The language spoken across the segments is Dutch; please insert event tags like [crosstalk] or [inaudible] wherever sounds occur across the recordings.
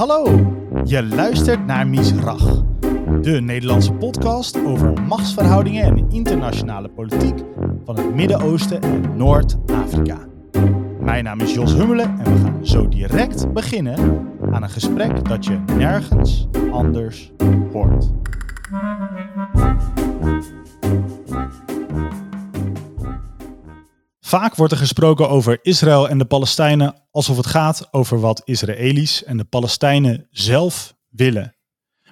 Hallo, je luistert naar Misrach, de Nederlandse podcast over machtsverhoudingen en internationale politiek van het Midden-Oosten en Noord-Afrika. Mijn naam is Jos Hummelen en we gaan zo direct beginnen aan een gesprek dat je nergens anders hoort. Vaak wordt er gesproken over Israël en de Palestijnen alsof het gaat over wat Israëli's en de Palestijnen zelf willen.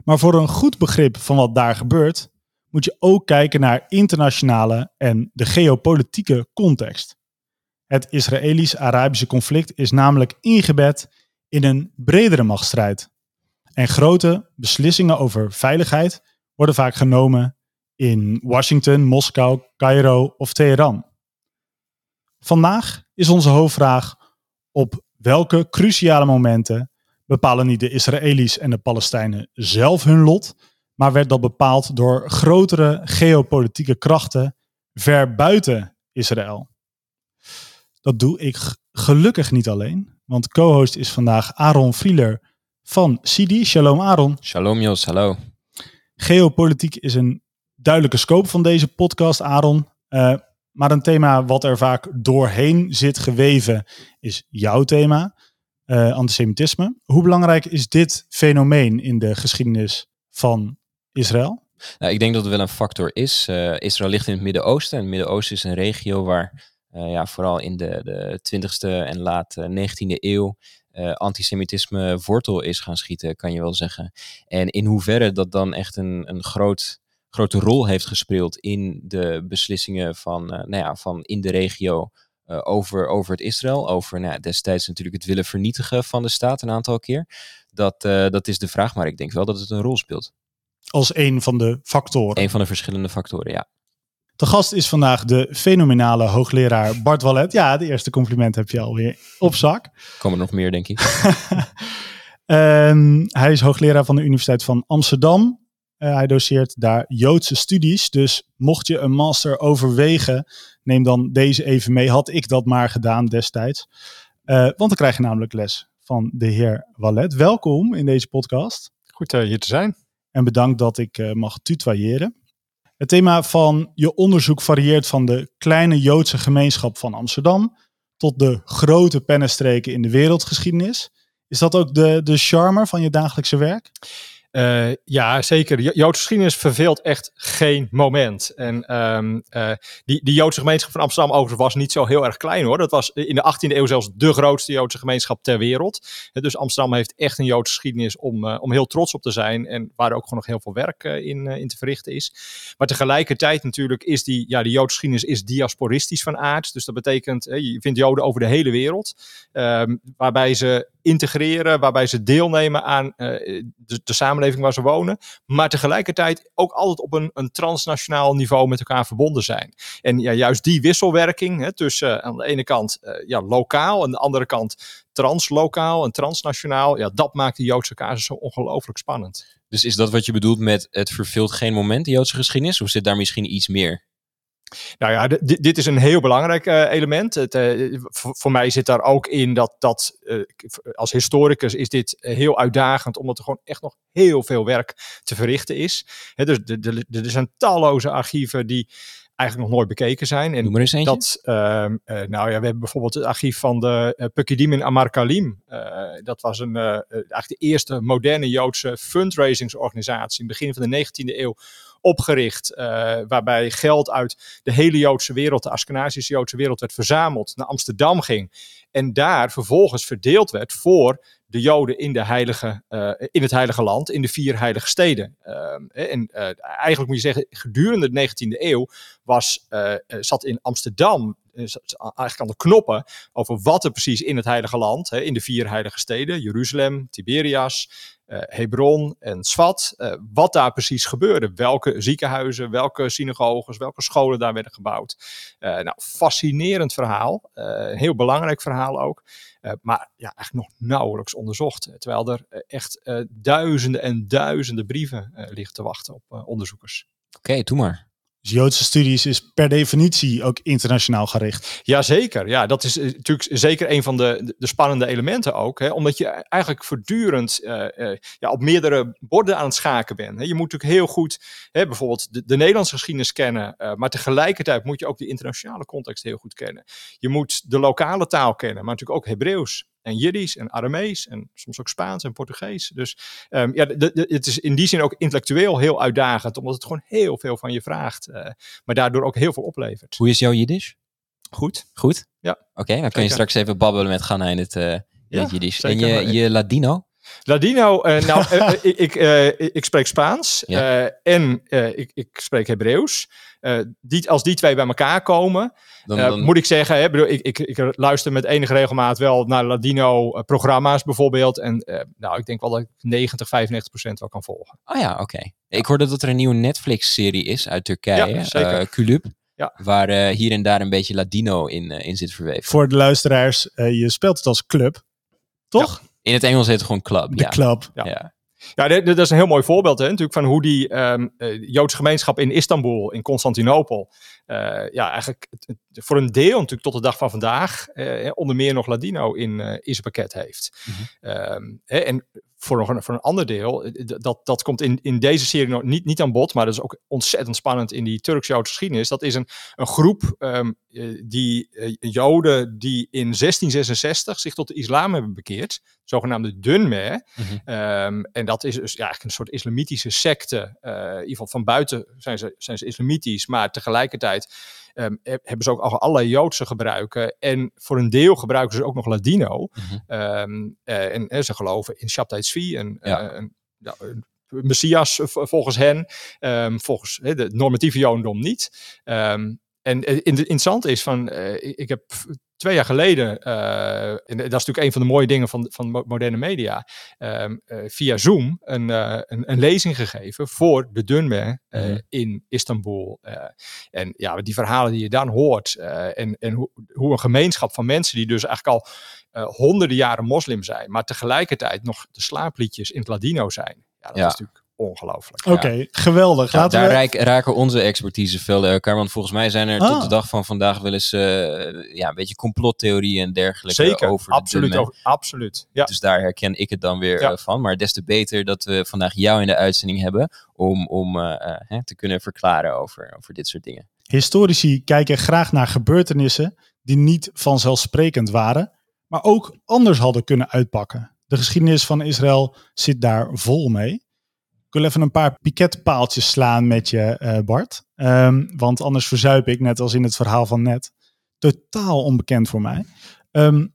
Maar voor een goed begrip van wat daar gebeurt, moet je ook kijken naar internationale en de geopolitieke context. Het Israëlisch-Arabische conflict is namelijk ingebed in een bredere machtsstrijd. En grote beslissingen over veiligheid worden vaak genomen in Washington, Moskou, Cairo of Teheran. Vandaag is onze hoofdvraag op welke cruciale momenten bepalen niet de Israëli's en de Palestijnen zelf hun lot, maar werd dat bepaald door grotere geopolitieke krachten ver buiten Israël. Dat doe ik gelukkig niet alleen, want co-host is vandaag Aaron Frieler van Sidi. Shalom Aaron. Shalom Jos, hallo. Geopolitiek is een duidelijke scope van deze podcast, Aaron. Uh, maar een thema wat er vaak doorheen zit geweven is jouw thema, uh, antisemitisme. Hoe belangrijk is dit fenomeen in de geschiedenis van Israël? Nou, ik denk dat het wel een factor is. Uh, Israël ligt in het Midden-Oosten. En het Midden-Oosten is een regio waar uh, ja, vooral in de, de 20e en late 19e eeuw uh, antisemitisme wortel is gaan schieten, kan je wel zeggen. En in hoeverre dat dan echt een, een groot grote rol heeft gespeeld in de beslissingen van, uh, nou ja, van in de regio uh, over, over het Israël. Over nou destijds natuurlijk het willen vernietigen van de staat een aantal keer. Dat, uh, dat is de vraag, maar ik denk wel dat het een rol speelt. Als een van de factoren. Een van de verschillende factoren, ja. De gast is vandaag de fenomenale hoogleraar Bart Wallet. Ja, de eerste compliment heb je alweer op zak. Komen er nog meer, denk ik. um, [laughs] hij is hoogleraar van de Universiteit van Amsterdam. Uh, hij doseert daar Joodse studies. Dus mocht je een master overwegen, neem dan deze even mee. Had ik dat maar gedaan destijds. Uh, want dan krijg je namelijk les van de heer Wallet. Welkom in deze podcast. Goed uh, hier te zijn. En bedankt dat ik mag tutoyeren. Het thema van je onderzoek varieert van de kleine Joodse gemeenschap van Amsterdam tot de grote pennenstreken in de wereldgeschiedenis. Is dat ook de, de charme van je dagelijkse werk? Uh, ja, zeker. Joodse geschiedenis verveelt echt geen moment. En um, uh, die, die Joodse gemeenschap van Amsterdam overigens was niet zo heel erg klein hoor. Dat was in de 18e eeuw zelfs de grootste Joodse gemeenschap ter wereld. Dus Amsterdam heeft echt een Joodse geschiedenis om, om heel trots op te zijn. En waar ook gewoon nog heel veel werk in, te verrichten is. Maar tegelijkertijd natuurlijk is die, ja, die Joodse geschiedenis is diasporistisch van aard. Dus dat betekent, je vindt Joden over de hele wereld. Um, waarbij ze integreren, waarbij ze deelnemen aan de, de samenleving waar ze wonen, maar tegelijkertijd ook altijd op een, een transnationaal niveau met elkaar verbonden zijn. En ja, juist die wisselwerking hè, tussen uh, aan de ene kant uh, ja, lokaal, aan de andere kant translokaal en transnationaal, ja, dat maakt de Joodse casus zo ongelooflijk spannend. Dus is dat wat je bedoelt met het verveelt geen moment, de Joodse geschiedenis, of zit daar misschien iets meer? Nou ja, dit, dit is een heel belangrijk uh, element. Het, uh, voor mij zit daar ook in dat, dat uh, als historicus is dit heel uitdagend, omdat er gewoon echt nog heel veel werk te verrichten is. He, dus er zijn talloze archieven die eigenlijk nog nooit bekeken zijn. En Noem maar eens eentje. Dat, nou ja, we hebben bijvoorbeeld het archief van de uh, Pukidim in Amarkalim. dat was een, eigenlijk de eerste moderne Joodse fundraisingsorganisatie in het begin van de 19e eeuw opgericht. Uh, waarbij geld uit de hele Joodse wereld, de Askenazische Joodse wereld, werd verzameld, naar Amsterdam ging. En daar vervolgens verdeeld werd voor de Joden in, de heilige, uh, in het Heilige Land, in de vier heilige steden. Uh, en uh, eigenlijk moet je zeggen, gedurende de 19e eeuw was, zat in Amsterdam eigenlijk aan de knoppen over wat er precies in het Heilige Land, hè, in de vier heilige steden, Jeruzalem, Tiberias, Hebron en Svat, uh, wat daar precies gebeurde. Welke ziekenhuizen, welke synagoges, welke scholen daar werden gebouwd. Uh, nou, fascinerend verhaal. heel belangrijk verhaal ook. maar ja, eigenlijk nog nauwelijks onderzocht. Terwijl er echt duizenden en duizenden brieven liggen te wachten op onderzoekers. Oké, doe maar. Dus Joodse studies is per definitie ook internationaal gericht. Jazeker, ja, dat is eh, natuurlijk zeker een van de, de spannende elementen ook. Hè, omdat je eigenlijk voortdurend eh, eh, ja, op meerdere borden aan het schaken bent. Je moet natuurlijk heel goed hè, bijvoorbeeld de, de Nederlandse geschiedenis kennen, maar tegelijkertijd moet je ook de internationale context heel goed kennen. Je moet de lokale taal kennen, maar natuurlijk ook Hebreeuws en Jiddisch en Aramees en soms ook Spaans en Portugees. Dus ehm, ja, de- de- het is in die zin ook intellectueel heel uitdagend, omdat het gewoon heel veel van je vraagt, eh, maar daardoor ook heel veel oplevert. Hoe is jouw Jiddisch? Goed. Goed? Ja. Oké, dan kun je straks even babbelen met Ganna in het, eh in Ja, het Jiddisch. En je, je Ladino? Ladino, eh, nou, [laughs] eh, eh, ik, ik, eh, ik spreek Spaans Ja. eh, en eh, ik, ik spreek Hebreeuws. Eh, die, als die twee bij elkaar komen, Dan, dan, moet ik zeggen, hè, bedoel, ik, ik, ik luister met enige regelmaat wel naar Ladino-programma's bijvoorbeeld. En eh, nou, ik denk wel dat ik 90, 95 procent wel kan volgen. Oh ja, oké. Ik hoorde dat er een nieuwe Netflix-serie is uit Turkije. Ja, eh, Kulüp. Ja. Waar eh, hier en daar een beetje Ladino in, in zit verweven. Voor de luisteraars, je speelt het als club. Toch? In het Engels heet het gewoon club. De ja. club. Ja. Ja. Ja, dit, dit is een heel mooi voorbeeld hè, natuurlijk van hoe die ehm, eh, Joodse gemeenschap in Istanbul, in Constantinopel, eh, ja, eigenlijk voor een deel natuurlijk tot de dag van vandaag eh, onder meer nog Ladino in, eh, in zijn pakket heeft. Mhm. Ehm, hè, en voor, nog een, voor een ander deel, eh, dat, dat komt in, in deze serie nog niet, niet aan bod, maar dat is ook ontzettend spannend in die Turks-Joodse geschiedenis. Dat is een, een groep ehm, eh, die eh, Joden die in 1666 zich tot de islam hebben bekeerd, zogenaamde Dunmer. Mhm. Ehm, en dat is dus ja, eigenlijk een soort islamitische secte. in ieder geval van buiten zijn ze, zijn ze islamitisch, maar tegelijkertijd he- hebben ze ook al allerlei Joodse gebruiken. En voor een deel gebruiken ze ook nog Ladino. Mhm. Ehm, eh, en eh, ze geloven in Shabtai Tzvi, een, Ja. eh, een, ja, een Messias volgens hen. Ehm, volgens eh, de normatieve Jodendom niet. En eh, in- interessant is van, ik heb twee jaar geleden, eh, en dat is natuurlijk een van de mooie dingen van, van mo- moderne media, ehm, eh, via Zoom een, eh, een, een lezing gegeven voor de Dunmer Mhm. in Istanbul. En ja, die verhalen die je dan hoort en, en hoe, hoe een gemeenschap van mensen die dus eigenlijk al honderden jaren moslim zijn, maar tegelijkertijd nog de slaapliedjes in het Ladino zijn. Ja, dat Ja. is natuurlijk ongelooflijk. Oké, geweldig. Ja, Laten daar we... raken onze expertise veel bij elkaar. Want volgens mij zijn er tot Ah. de dag van vandaag wel eens eh, ja, een beetje complottheorieën en dergelijke Zeker, over de absoluut, over- absoluut. Ja. Dus daar herken ik het dan weer Ja. eh, van. Maar des te beter dat we vandaag jou in de uitzending hebben om, om eh, eh, hè, te kunnen verklaren over, over dit soort dingen. Historici kijken graag naar gebeurtenissen die niet vanzelfsprekend waren, maar ook anders hadden kunnen uitpakken. De geschiedenis van Israël zit daar vol mee. Ik wil even een paar piketpaaltjes slaan met je, eh, Bart. Ehm, want anders verzuip ik, net als in het verhaal van net, totaal onbekend voor mij. Ehm,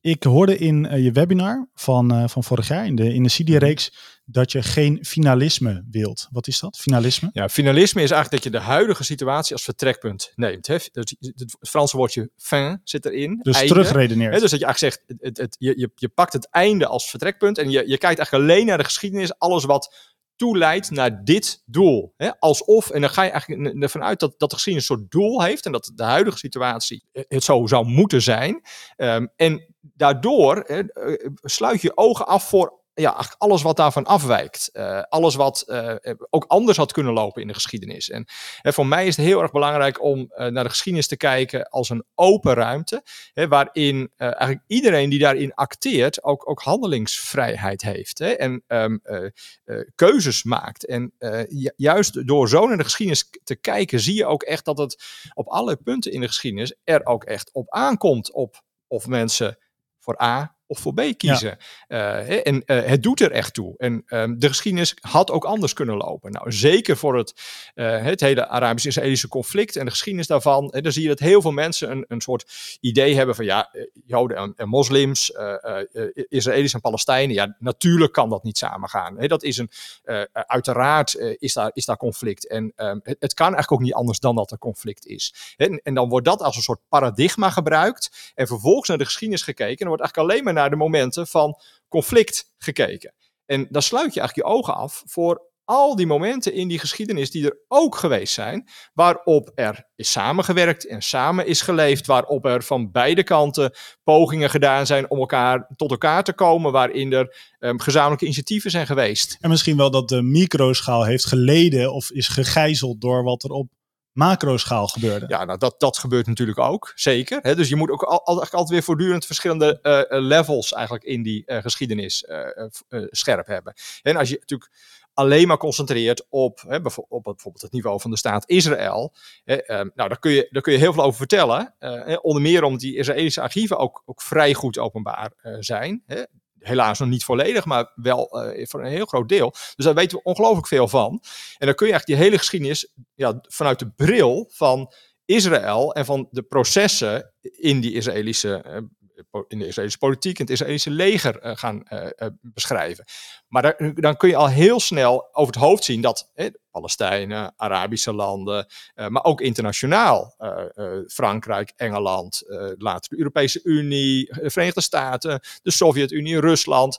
ik hoorde in eh, je webinar van, eh, van vorig jaar, in de, in de CD-reeks, dat je geen finalisme wilt. Wat is dat, finalisme? Ja, finalisme is eigenlijk dat je de huidige situatie als vertrekpunt neemt. Hè? Dus het Franse woordje fin zit erin. Dus einde. terugredeneert. Hè, dus dat je eigenlijk zegt, het, het, je, je, je pakt het einde als vertrekpunt en je, je kijkt eigenlijk alleen naar de geschiedenis, alles wat toeleidt naar dit doel. Hè? Alsof, en dan ga je eigenlijk ervan uit dat, dat de geschiedenis een soort doel heeft en dat de huidige situatie eh, het zo zou moeten zijn. Ehm, en daardoor hè, eh, sluit je ogen af voor ja, alles wat daarvan afwijkt. Eh, alles wat eh, ook anders had kunnen lopen in de geschiedenis. En hè, voor mij is het heel erg belangrijk om eh, naar de geschiedenis te kijken als een open ruimte. Hè, waarin eh, eigenlijk iedereen die daarin acteert ook, ook handelingsvrijheid heeft. Hè, en ehm, eh, eh, keuzes maakt. En eh, ju- juist door zo naar de geschiedenis te kijken, zie je ook echt dat het op allerlei punten in de geschiedenis er ook echt op aankomt. Op of mensen voor A of voor B kiezen. Eh, en eh, het doet er echt toe. En ehm, de geschiedenis had ook anders kunnen lopen. Nou, zeker voor het, eh, het hele Arabisch-Israëlische conflict en de geschiedenis daarvan. Hè, dan zie je dat heel veel mensen een, een soort idee hebben van ja, Joden en, en moslims, Israëli's en Palestijnen. Ja, natuurlijk kan dat niet samengaan. Hè, dat is een, uiteraard is, daar, is daar conflict. En ehm, het, het kan eigenlijk ook niet anders dan dat er conflict is. En, en dan wordt dat als een soort paradigma gebruikt. En vervolgens naar de geschiedenis gekeken. En dan wordt eigenlijk alleen maar naar de momenten van conflict gekeken. En dan sluit je eigenlijk je ogen af voor al die momenten in die geschiedenis die er ook geweest zijn, waarop er is samengewerkt en samen is geleefd, waarop er van beide kanten pogingen gedaan zijn om elkaar tot elkaar te komen, waarin er ehm, gezamenlijke initiatieven zijn geweest. En misschien wel dat de microschaal heeft geleden of is gegijzeld door wat er op macroschaal gebeurde. Ja, nou dat, dat gebeurt natuurlijk ook, zeker. Dus je moet ook al, al- altijd weer voortdurend verschillende eh, eh, levels eigenlijk in die eh, geschiedenis scherp hebben. En als je natuurlijk alleen maar concentreert op, op bijvoorbeeld het niveau van de staat Israël, ehm, nou daar kun, je, daar kun je heel veel over vertellen. Onder meer omdat die Israëlische archieven ook, ook vrij goed openbaar zijn. Helaas nog niet volledig, maar wel eh, voor een heel groot deel. Dus daar weten we ongelooflijk veel van. En dan kun je eigenlijk die hele geschiedenis ja, vanuit de bril van Israël en van de processen in, die Israëlische, eh, in de Israëlische politiek en het Israëlische leger eh, gaan eh, eh, beschrijven. Maar dan kun je al heel snel over het hoofd zien dat Palestijnen, Arabische landen, maar ook internationaal, Frankrijk, Engeland, later de Europese Unie, de Verenigde Staten, de Sovjet-Unie, Rusland,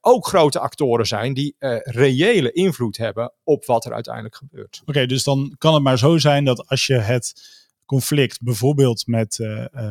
ook grote actoren zijn die reële invloed hebben op wat er uiteindelijk gebeurt. Oké, dus dan kan het maar zo zijn dat als je het conflict bijvoorbeeld met,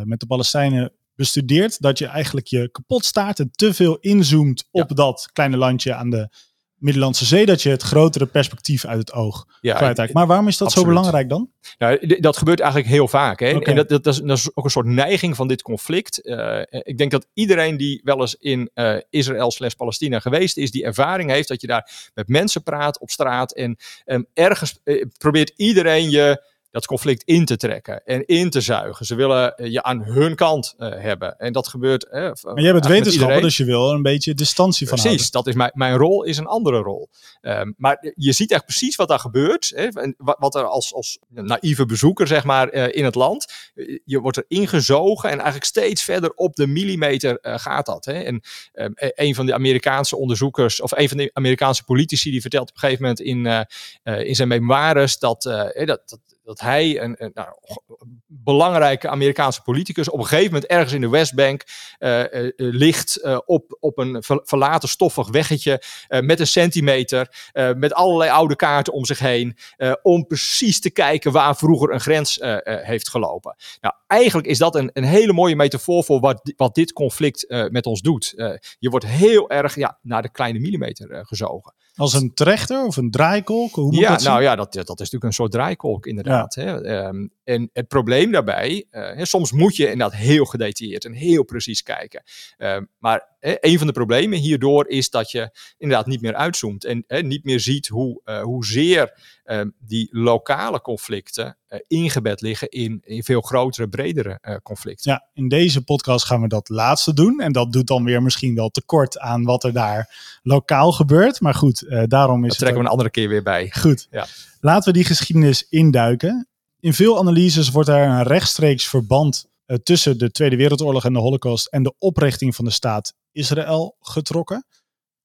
met de Palestijnen bestudeert, dat je eigenlijk je kapot staart en te veel inzoomt op dat kleine landje aan de Middellandse Zee, dat je het grotere perspectief uit het oog Ja, kwijtraakt. Maar waarom is dat absoluut. zo belangrijk dan? Nou, dat gebeurt eigenlijk heel vaak. Hè? En- dat, dat, dat, is, dat is ook een soort neiging van dit conflict. Eh, ik denk dat iedereen die wel eens in eh, Israël slash Palestina geweest is, die ervaring heeft dat je daar met mensen praat op straat en ehm, ergens eh, probeert iedereen je dat conflict in te trekken en in te zuigen. Ze willen eh, je aan hun kant eh, hebben. En dat gebeurt. eh, Maar jij bent wetenschapper, dus je wil er een beetje distantie van Precies, dat is mijn, mijn rol is een andere rol. Ehm, maar je ziet echt precies wat daar gebeurt. Hè, en wat, wat er als, als naïeve bezoeker zeg maar, in het land. je wordt er ingezogen en eigenlijk steeds verder op de millimeter gaat dat. Hè. En ehm, e- een van de Amerikaanse onderzoekers, of een van de Amerikaanse politici, die vertelt op een gegeven moment in, in zijn memoires dat, dat, dat, dat hij, een, een nou, belangrijke Amerikaanse politicus, op een gegeven moment ergens in de Westbank eh, eh, eh, ligt op, op een ver- verlaten stoffig weggetje met een centimeter, met allerlei oude kaarten om zich heen, om precies te kijken waar vroeger een grens heeft gelopen. Nou, eigenlijk is dat een, een hele mooie metafoor voor wat, wat dit conflict met ons doet. Je wordt heel erg ja, naar de kleine millimeter gezogen. Als een trechter of een draaikolk? Hoe moet Ja, dat nou ja, dat, dat is natuurlijk een soort draaikolk inderdaad. Hè? Ehm, en het probleem daarbij, hè, soms moet je inderdaad heel gedetailleerd en heel precies kijken. Ehm, maar hè, een van de problemen hierdoor is dat je inderdaad niet meer uitzoomt en hè, niet meer ziet hoe, eh, hoezeer ehm, die lokale conflicten eh, ingebed liggen in, in veel grotere, bredere eh, conflicten. Ja, in deze podcast gaan we dat laatste doen. En dat doet dan weer misschien wel tekort aan wat er daar lokaal gebeurt. Maar goed, daarom is Dat het trekken we een andere keer weer bij. Goed. Ja. Laten we die geschiedenis induiken. In veel analyses wordt er een rechtstreeks verband tussen de Tweede Wereldoorlog en de Holocaust en de oprichting van de staat Israël getrokken.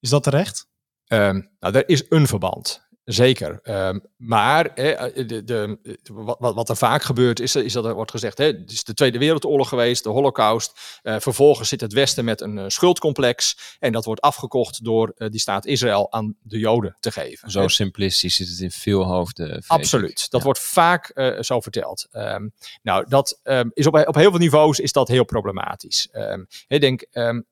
Is dat terecht? Ehm, nou, er is een verband. Zeker. Ehm, maar hè, de, de, wat, wat- wat er vaak gebeurt is, is dat er wordt gezegd: hè, het is de Tweede Wereldoorlog geweest, de Holocaust. Eh, vervolgens zit het Westen met een eh, schuldcomplex. En dat wordt afgekocht door eh, die staat Israël aan de Joden te geven. Zo Hè, simplistisch zit het in veel hoofden. Absoluut. Dat Ja. wordt vaak eh, zo verteld. Ehm, nou, dat ehm, is op, op heel veel niveaus is dat heel problematisch. Ehm, ik denk, ehm, eh,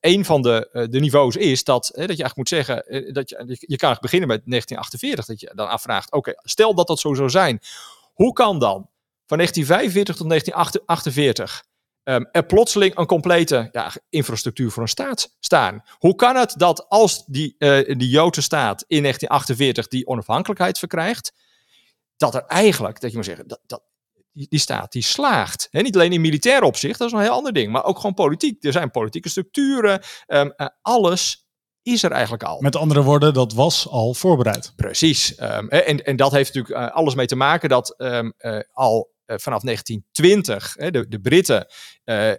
een van de, eh, de niveaus is dat, hè, dat je eigenlijk moet zeggen, eh, dat je, je, kan beginnen met 1948, dat je dan afvraagt, oké, stel dat dat zo zou zijn, hoe kan dan van 1945 tot 1948 ehm, er plotseling een complete ja, infrastructuur voor een staat staan? Hoe kan het dat als die, eh, die Joodse staat in 1948 die onafhankelijkheid verkrijgt, dat er eigenlijk, dat je moet zeggen, dat, dat, die, die staat die slaagt. Niet alleen in militair opzicht, dat is een heel ander ding, maar ook gewoon politiek. Er zijn politieke structuren, ehm, eh, alles is er eigenlijk al. Met andere woorden, dat was al voorbereid. Precies. Ehm, en, en dat heeft natuurlijk eh, alles mee te maken dat ehm, eh, al vanaf 1920 hè, de, de Britten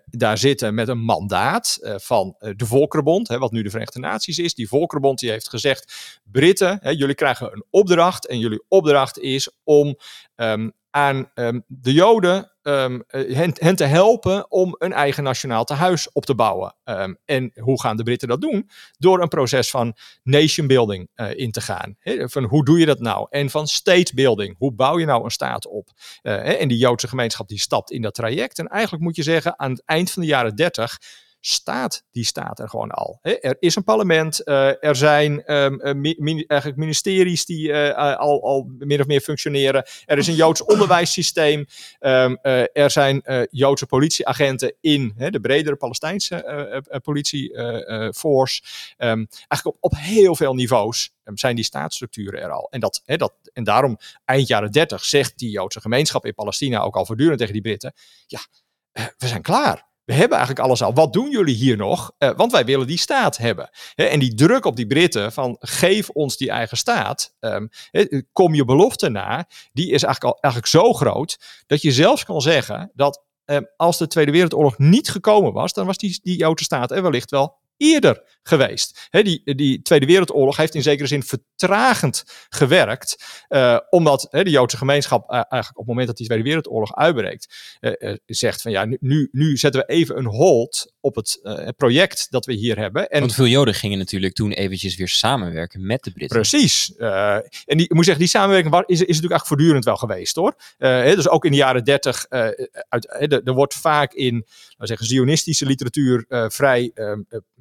daar zitten met een mandaat van de Volkerenbond, hè, wat nu de Verenigde Naties is. Die Volkerenbond die heeft gezegd, Britten, hè, jullie krijgen een opdracht en jullie opdracht is om aan ehm, de Joden ehm, eh, hen, te helpen om een eigen nationaal tehuis op te bouwen. Ehm, en hoe gaan de Britten dat doen? Door een proces van nation building eh, in te gaan. Van hoe doe je dat nou? En van state building. Hoe bouw je nou een staat op? Eh, en die Joodse gemeenschap die stapt in dat traject. En eigenlijk moet je zeggen, aan het eind van de jaren 30 staat die staat er gewoon al. er is een parlement, uh, er zijn um, eigenlijk ministeries die uh, al, al min of meer functioneren. Er is een Joods [laughs] onderwijssysteem. Um, er zijn Joodse politieagenten in de bredere Palestijnse politieforce. Um, eigenlijk op, op heel veel niveaus zijn die staatsstructuren er al. En, dat, dat, en daarom, eind jaren 30, zegt die Joodse gemeenschap in Palestina ook al voortdurend tegen die Britten: ja, we zijn klaar we hebben eigenlijk alles al. Wat doen jullie hier nog? Uh, want wij willen die staat hebben. en die druk op die Britten van geef ons die eigen staat. Um, kom je belofte na. Die is eigenlijk, al, eigenlijk zo groot dat je zelfs kan zeggen dat um, als de Tweede Wereldoorlog niet gekomen was, dan was die, die Joodse staat er wellicht wel eerder geweest. die, die Tweede Wereldoorlog heeft in zekere zin vertragend gewerkt, uh, omdat de Joodse gemeenschap uh, eigenlijk op het moment dat die Tweede Wereldoorlog uitbreekt, uh, zegt van ja, nu, nu zetten we even een hold op het project dat we hier hebben. En, Want veel Joden gingen natuurlijk toen eventjes weer samenwerken met de Britten. Precies. en die, ik moet zeggen, die samenwerking is, is natuurlijk eigenlijk voortdurend wel geweest hoor. dus ook in de jaren dertig, er wordt vaak in, laten we zeggen, zionistische literatuur vrij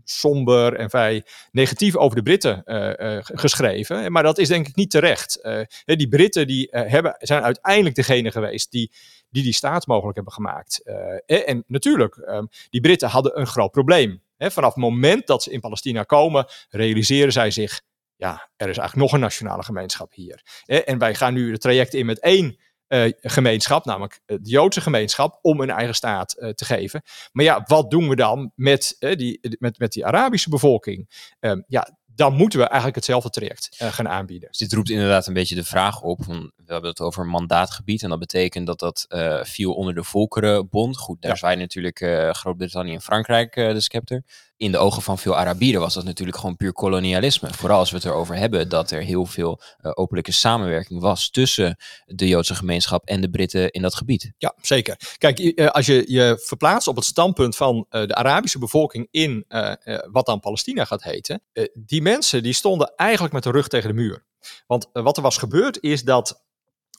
somber en vrij negatief over de Britten uh, uh, geschreven. Maar dat is denk ik niet terecht. Uh, die Britten die, hebben, zijn uiteindelijk degene geweest die die, die staat mogelijk hebben gemaakt. en natuurlijk, um, die Britten hadden een groot probleem. vanaf het moment dat ze in Palestina komen, realiseren zij zich ja, er is eigenlijk nog een nationale gemeenschap hier. En wij gaan nu het traject in met één uh, gemeenschap, namelijk de Joodse gemeenschap, om een eigen staat uh, te geven. Maar ja, wat doen we dan met, uh, die, met, met die Arabische bevolking? Um, ja, dan moeten we eigenlijk hetzelfde traject gaan aanbieden. Dus dit roept inderdaad een beetje de vraag op. Van, we hebben het over mandaatgebied en dat betekent dat dat viel onder de Volkerenbond. Goed, daar ja. zijn natuurlijk Groot-Brittannië en Frankrijk de scepter in de ogen van veel Arabieren was dat natuurlijk gewoon puur kolonialisme. Vooral als we het erover hebben dat er heel veel uh, openlijke samenwerking was tussen de Joodse gemeenschap en de Britten in dat gebied. Ja, zeker. Kijk, uh, als je je verplaatst op het standpunt van uh, de Arabische bevolking in wat dan Palestina gaat heten, die mensen die stonden eigenlijk met de rug tegen de muur. Want wat er was gebeurd is dat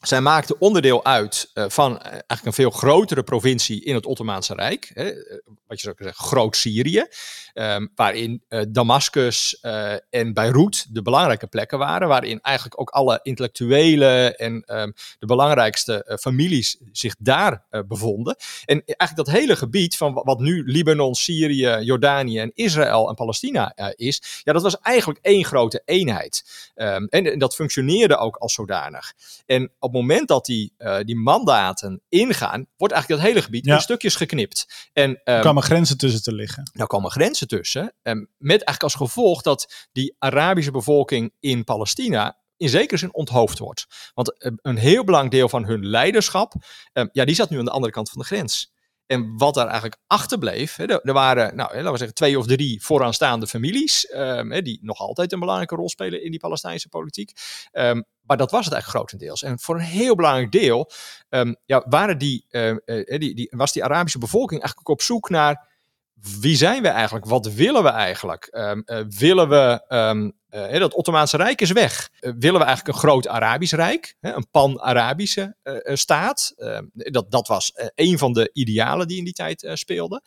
zij maakte onderdeel uit uh, van uh, eigenlijk een veel grotere provincie in het Ottomaanse Rijk, hè, eh, wat je zou kunnen zeggen Groot-Syrië, um, waarin uh, Damascus en Beirut de belangrijke plekken waren, waarin eigenlijk ook alle intellectuelen en um, de belangrijkste families zich daar bevonden. En eigenlijk dat hele gebied van wat nu Libanon, Syrië, Jordanië en Israël en Palestina is, ja, dat was eigenlijk één grote eenheid. Um, en, en, dat functioneerde ook als zodanig. En op het moment dat die, uh, die mandaten ingaan, wordt eigenlijk dat hele gebied in stukjes geknipt. En, um, er komen grenzen tussen te liggen. Er komen grenzen tussen. Um, met eigenlijk als gevolg dat die Arabische bevolking in Palestina in zekere zin onthoofd wordt. Want uh, een heel belangrijk deel van hun leiderschap, um, ja, die zat nu aan de andere kant van de grens. En wat daar eigenlijk achterbleef, hè, er, waren, nou, laten we zeggen, twee of drie vooraanstaande families, um, die nog altijd een belangrijke rol spelen in die Palestijnse politiek. Um, maar dat was het eigenlijk grotendeels. En voor een heel belangrijk deel um, ja, waren die, uh, die, die, was die Arabische bevolking eigenlijk op zoek naar wie zijn we eigenlijk? Wat willen we eigenlijk? Uh, willen we, uh, dat Ottomaanse Rijk is weg. Uh, willen we eigenlijk een groot Arabisch Rijk? Hè, een pan-Arabische staat? Ehm, dat, dat was een van de idealen die in die tijd speelden.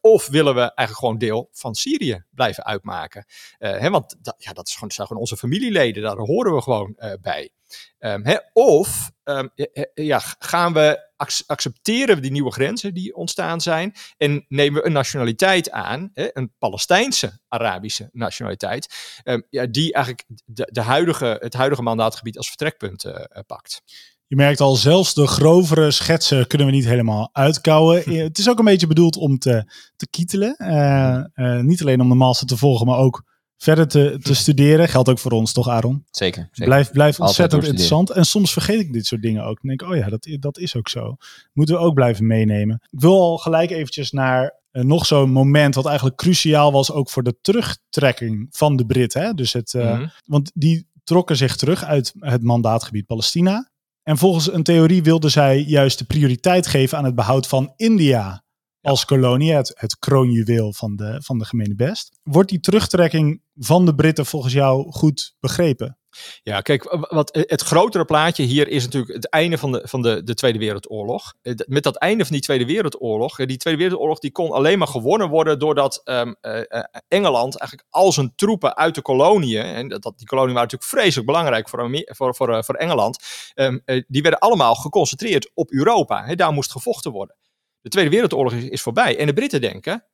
of willen we eigenlijk gewoon deel van Syrië blijven uitmaken? Hè, want dat, ja, dat is gewoon, zijn gewoon onze familieleden, daar horen we gewoon bij. Um, hè, of um, ja, gaan we accepteren we die nieuwe grenzen die ontstaan zijn en nemen we een nationaliteit aan, een Palestijnse Arabische nationaliteit, um, ja, die eigenlijk de, de huidige, het huidige mandaatgebied als vertrekpunt uh, pakt. Je merkt al, zelfs de grovere schetsen kunnen we niet helemaal uitkouwen. [laughs] het is ook een beetje bedoeld om te, te kietelen. Uh, uh, niet alleen om de master te volgen, maar ook verder te, te studeren. Geldt ook voor ons, toch, Aaron? Zeker. zeker. Blijf, blijf ontzettend interessant. En soms vergeet ik dit soort dingen ook. Dan denk ik, oh ja, dat, dat is ook zo. Moeten we ook blijven meenemen. Ik wil al gelijk eventjes naar uh, nog zo'n moment wat eigenlijk cruciaal was ook voor de terugtrekking van de Britten. Dus het, uh, mm -hmm. Want die trokken zich terug uit het mandaatgebied Palestina. En volgens een theorie wilden zij juist de prioriteit geven aan het behoud van India als kolonie, het, het kroonjuweel van de, van de gemene best. Wordt die terugtrekking van de Britten volgens jou goed begrepen? Ja, kijk, wat, het grotere plaatje hier is natuurlijk het einde van de, van de, de Tweede Wereldoorlog. Eh, met dat einde van die Tweede Wereldoorlog, die Tweede Wereldoorlog die kon alleen maar gewonnen worden doordat um, uh, Engeland eigenlijk al zijn troepen uit de koloniën, en dat, die koloniën waren natuurlijk vreselijk belangrijk voor, voor, voor, voor Engeland, um, die werden allemaal geconcentreerd op Europa. He, daar moest gevochten worden. De Tweede Wereldoorlog is, is voorbij. En de Britten denken,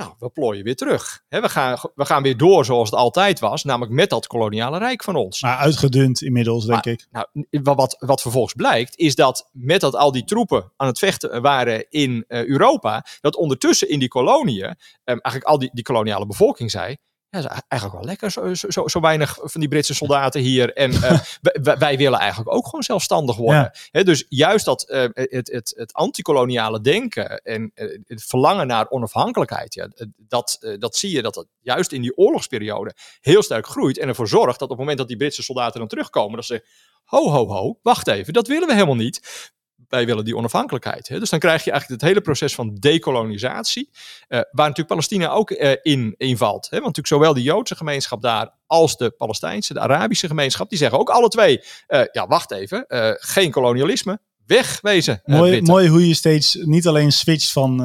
nou, we plooien weer terug. we, gaan, we gaan weer door zoals het altijd was, namelijk met dat koloniale rijk van ons. Maar uitgedund inmiddels, denk ik. Nou, wat, wat vervolgens blijkt, is dat met dat al die troepen aan het vechten waren in uh, Europa, dat ondertussen in die koloniën, um, eigenlijk al die, die koloniale bevolking zei, ja, is eigenlijk wel lekker, zo, zo, zo, weinig van die Britse soldaten hier. En [laughs] uh, wij, willen eigenlijk ook gewoon zelfstandig worden. Ja. dus juist dat, uh, het, het, het antikoloniale denken en uh, het verlangen naar onafhankelijkheid, ja, dat, dat zie je dat het juist in die oorlogsperiode heel sterk groeit. En ervoor zorgt dat op het moment dat die Britse soldaten dan terugkomen, dat ze, ho, ho, ho, wacht even, dat willen we helemaal niet wij willen die onafhankelijkheid. Hè? Dus dan krijg je eigenlijk het hele proces van dekolonisatie, uh, waar natuurlijk Palestina ook uh, in, in valt. Hè? Want natuurlijk zowel de Joodse gemeenschap daar als de Palestijnse, de Arabische gemeenschap, die zeggen ook alle twee, uh, ja wacht even, geen kolonialisme, wegwezen. mooi, mooi hoe je steeds niet alleen switcht van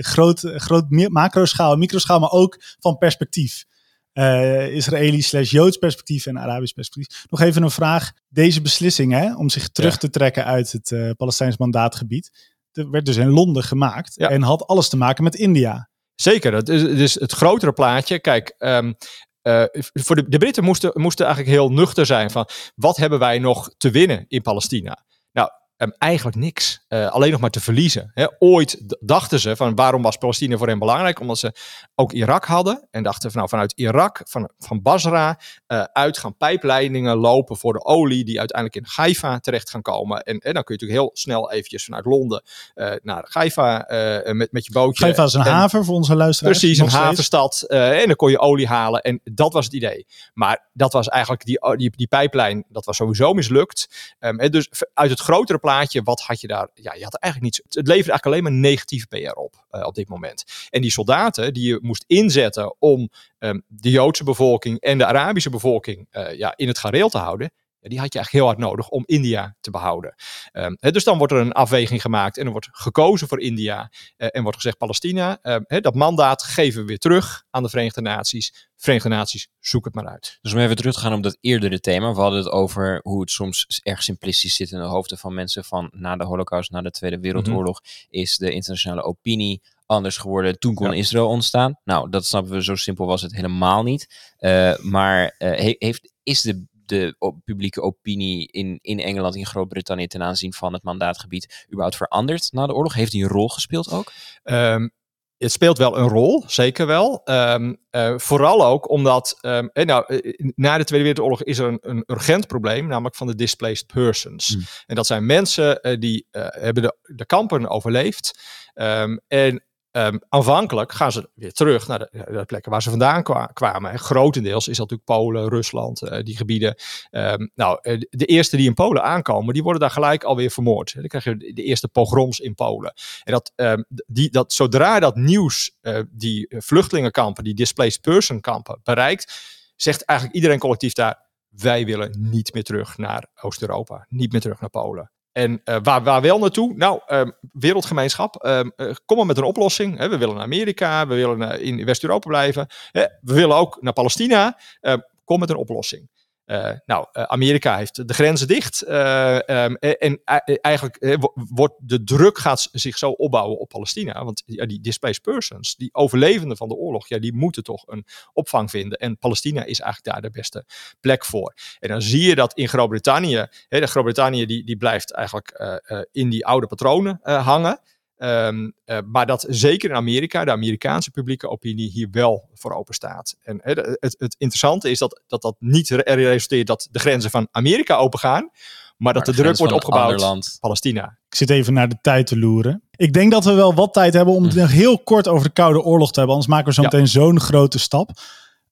groot, groot macro-schaal, microschaal, maar ook van perspectief uh, Israëlisch slash Joods perspectief en Arabisch perspectief. Nog even een vraag. Deze beslissing hè, om zich terug te trekken uit het uh, Palestijns mandaatgebied, werd dus in Londen gemaakt en had alles te maken met India. Zeker, dat is, dus het grotere plaatje. Kijk, um, uh, voor de, de Britten moesten, moesten eigenlijk heel nuchter zijn van wat hebben wij nog te winnen in Palestina? Nou, um, eigenlijk niks. Uh, alleen nog maar te verliezen. Hè. Ooit dachten ze van waarom was Palestina voor hen belangrijk? Omdat ze ook Irak hadden. En dachten van nou vanuit Irak, van, van Basra, uh, uit gaan pijpleidingen lopen voor de olie die uiteindelijk in Haifa terecht gaan komen. En, en dan kun je natuurlijk heel snel eventjes vanuit Londen uh, naar Haifa met, met je bootje. Haifa is een en, haven voor onze luisteraars. Precies, een havenstad. en dan kon je olie halen. En dat was het idee. Maar dat was eigenlijk die, die, die pijplijn, dat was sowieso mislukt. Um, dus uit het grotere plaatje wat had je daar? Ja, je had eigenlijk niets. Het leverde eigenlijk alleen maar negatieve PR op uh, op dit moment. En die soldaten die je moest inzetten om um, de Joodse bevolking en de Arabische bevolking uh, ja, in het gareel te houden, die had je eigenlijk heel hard nodig om India te behouden. Um, dus dan wordt er een afweging gemaakt en er wordt gekozen voor India. Uh, en wordt gezegd: Palestina, uh, dat mandaat geven we weer terug aan de Verenigde Naties. Verenigde Naties, zoek het maar uit. Dus om even terug te gaan op dat eerdere thema. We hadden het over hoe het soms erg simplistisch zit in de hoofden van mensen van na de Holocaust, na de Tweede Wereldoorlog, mm -hmm. is de internationale opinie anders geworden. Toen kon ja. Israël ontstaan. Nou, dat snappen we, zo simpel was het helemaal niet. Uh, maar he heeft, is de de publieke opinie in, in Engeland, in Groot-Brittannië ten aanzien van het mandaatgebied überhaupt veranderd na de oorlog? Heeft die een rol gespeeld ook? Um, het speelt wel een rol, zeker wel. Um, uh, vooral ook omdat, um, eh, nou, na de Tweede Wereldoorlog is er een, een urgent probleem, namelijk van de displaced persons. Hmm. En dat zijn mensen uh, die uh, hebben de, de kampen overleefd. Um, en Um, aanvankelijk gaan ze weer terug naar de, plekken waar ze vandaan kwa kwamen. En grotendeels is dat natuurlijk Polen, Rusland, uh, die gebieden. Um, nou, uh, de eerste die in Polen aankomen, die worden daar gelijk alweer vermoord. Dan krijg je de eerste pogroms in Polen. En dat, um, die, dat zodra dat nieuws uh, die vluchtelingenkampen, die displaced person kampen bereikt, zegt eigenlijk iedereen collectief daar, wij willen niet meer terug naar Oost-Europa, niet meer terug naar Polen. En uh, waar, waar wel naartoe? Nou, um, wereldgemeenschap, um, uh, kom maar met een oplossing. We willen naar Amerika, we willen uh, in West-Europa blijven. We willen ook naar Palestina. Ehm, kom met een oplossing. Uh, nou, uh, Amerika heeft de grenzen dicht. Uh, um, en eigenlijk wordt de druk gaat zich zo opbouwen op Palestina. Want die displaced persons, die overlevenden van de oorlog, ja, die moeten toch een opvang vinden. En Palestina is eigenlijk daar de beste plek voor. En dan zie je dat in Groot-Brittannië, Groot-Brittannië die, die blijft eigenlijk in die oude patronen hangen. Um, uh, maar dat zeker in Amerika, de Amerikaanse publieke opinie hier wel voor open staat. En het, het, interessante is dat, dat dat niet resulteert dat de grenzen van Amerika open gaan, maar, maar dat de, de druk wordt opgebouwd op Palestina. Ik zit even naar de tijd te loeren. Ik denk dat we wel wat tijd hebben om het nog heel kort over de Koude Oorlog te hebben, anders maken we zo meteen ja. zo'n grote stap.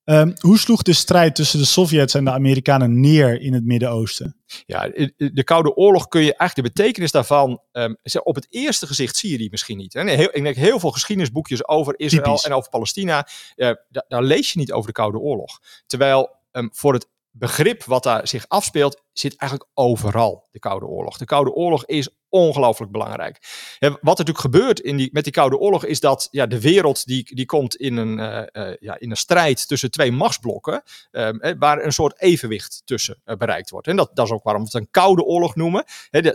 Um, hoe sloeg de strijd tussen de Sovjets en de Amerikanen neer in het Midden-Oosten? Ja, de Koude Oorlog kun je eigenlijk de betekenis daarvan. Um, op het eerste gezicht zie je die misschien niet. Hè? Heel, ik denk heel veel geschiedenisboekjes over Israël Typisch. en over Palestina. Uh, daar, lees je niet over de Koude Oorlog. Terwijl um, voor het begrip wat daar zich afspeelt zit eigenlijk overal, de Koude Oorlog. De Koude Oorlog is ongelooflijk belangrijk. wat er natuurlijk gebeurt in die, met die Koude Oorlog is dat ja, de wereld die, die komt in een, uh, ja, in een strijd tussen twee machtsblokken, um, waar een soort evenwicht tussen uh, bereikt wordt. En dat, dat is ook waarom we het een Koude Oorlog noemen.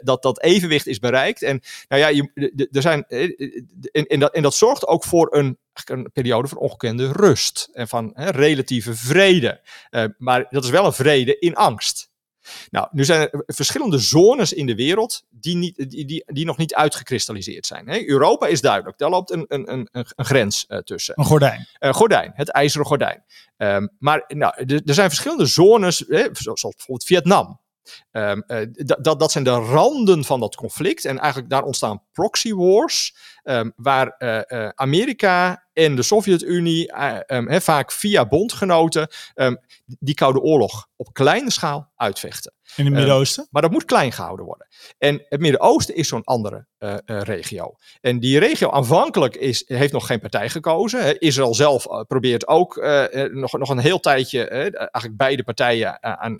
dat dat evenwicht is bereikt. En, nou ja, je, zijn, en, dat, en dat zorgt ook voor een een periode van ongekende rust en van relatieve vrede. Uh, maar dat is wel een vrede in angst. Nou, nu zijn er verschillende zones in de wereld die, niet, die, die, die nog niet uitgekristalliseerd zijn. Hè? Europa is duidelijk, daar loopt een, een, een, een grens uh, tussen. Een gordijn. Een gordijn, het ijzeren gordijn. Um, maar nou, er zijn verschillende zones, hè, zoals bijvoorbeeld Vietnam. Um, uh, dat, dat zijn de randen van dat conflict. En eigenlijk daar ontstaan proxy wars, um, waar uh, Amerika en de Sovjet-Unie, um, vaak via bondgenoten, die Koude Oorlog op kleine schaal uitvechten. In het Midden-Oosten? maar dat moet klein gehouden worden. En het Midden-Oosten is zo'n andere regio. En die regio aanvankelijk is, heeft nog geen partij gekozen. Hè. Israël zelf probeert ook nog, nog een heel tijdje eigenlijk beide partijen aan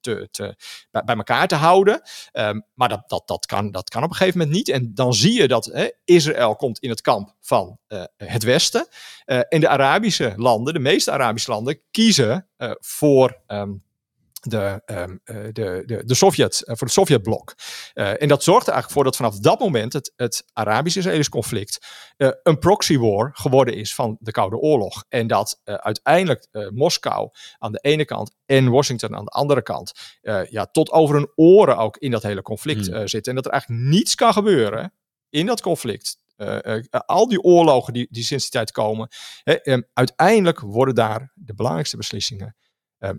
te, te, bij, elkaar te houden. Um, maar dat, dat, dat, kan, dat kan op een gegeven moment niet. En dan zie je dat hè, Israël komt in het kamp van uh, het Westen. Uh, en de Arabische landen, de meeste Arabische landen, kiezen uh, voor um, de, um, de, de, de Sovjet, uh, voor het Sovjetblok. Uh, en dat zorgde eigenlijk voor dat vanaf dat moment het, het Arabisch-Israëlisch conflict uh, een proxy war geworden is van de Koude Oorlog. En dat uiteindelijk Moskou aan de ene kant en Washington aan de andere kant ja, tot over hun oren ook in dat hele conflict hmm. zitten. En dat er eigenlijk niets kan gebeuren in dat conflict uh, uh, al die oorlogen die, die sinds die tijd komen, uh, uiteindelijk worden daar de belangrijkste beslissingen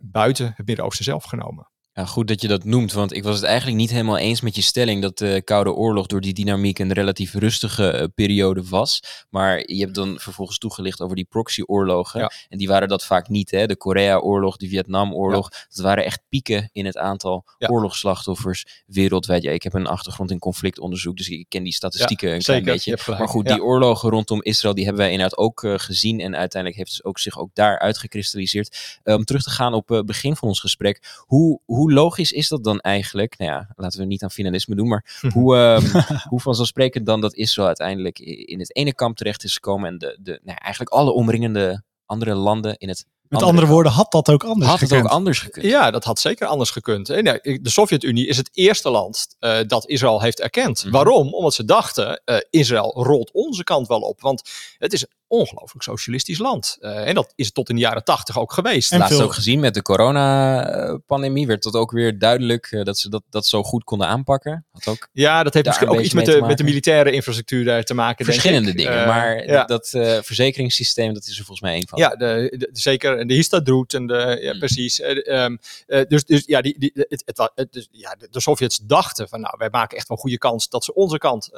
buiten het Midden-Oosten zelf genomen. Ja, goed dat je dat noemt, want ik was het eigenlijk niet helemaal eens met je stelling dat de Koude Oorlog door die dynamiek een relatief rustige uh, periode was. Maar je hebt dan vervolgens toegelicht over die proxyoorlogen. Ja. En die waren dat vaak niet. Hè? De Korea-oorlog, de Vietnam-oorlog. Ja. Dat waren echt pieken in het aantal ja. oorlogsslachtoffers wereldwijd. Ja, ik heb een achtergrond in conflictonderzoek, dus ik ken die statistieken een zeker, klein beetje. Maar goed, die oorlogen rondom Israël, die hebben wij inderdaad ook uh, gezien. En uiteindelijk heeft het ook zich ook daar uitgekristalliseerd. Om terug te gaan op het begin van ons gesprek. Hoe, hoe hoe logisch is dat dan eigenlijk? Nou ja, laten we niet aan finalisme doen, maar hoe, um, [laughs] hoe vanzelfsprekend dan dat Israël uiteindelijk in het ene kamp terecht is gekomen en de, de, nou ja, eigenlijk alle omringende andere landen in het met andere, andere woorden, had dat ook anders had gekund? Had het ook anders gekund? Ja, dat had zeker anders gekund. De Sovjet-Unie is het eerste land uh, dat Israël heeft erkend. Mm -hmm. Waarom? Omdat ze dachten, uh, Israël rolt onze kant wel op. Want het is ongelooflijk socialistisch land. Uh, en dat is het tot in de jaren tachtig ook geweest. En Laatst veel... ook gezien met de coronapandemie werd dat ook weer duidelijk uh, dat ze dat, dat zo goed konden aanpakken. Had ook ja, dat heeft misschien ook iets met de, met de militaire infrastructuur daar te maken. Verschillende dingen, uh, maar ja. dat verzekeringssysteem, dat is er volgens mij één van. Ja, de, de, zeker. En de Histadroet en de, ja, hmm. precies. Um, dus, dus ja, die, die, het, het, het, dus, ja, de, de Sovjets dachten van nou, wij maken echt wel een goede kans dat ze onze kant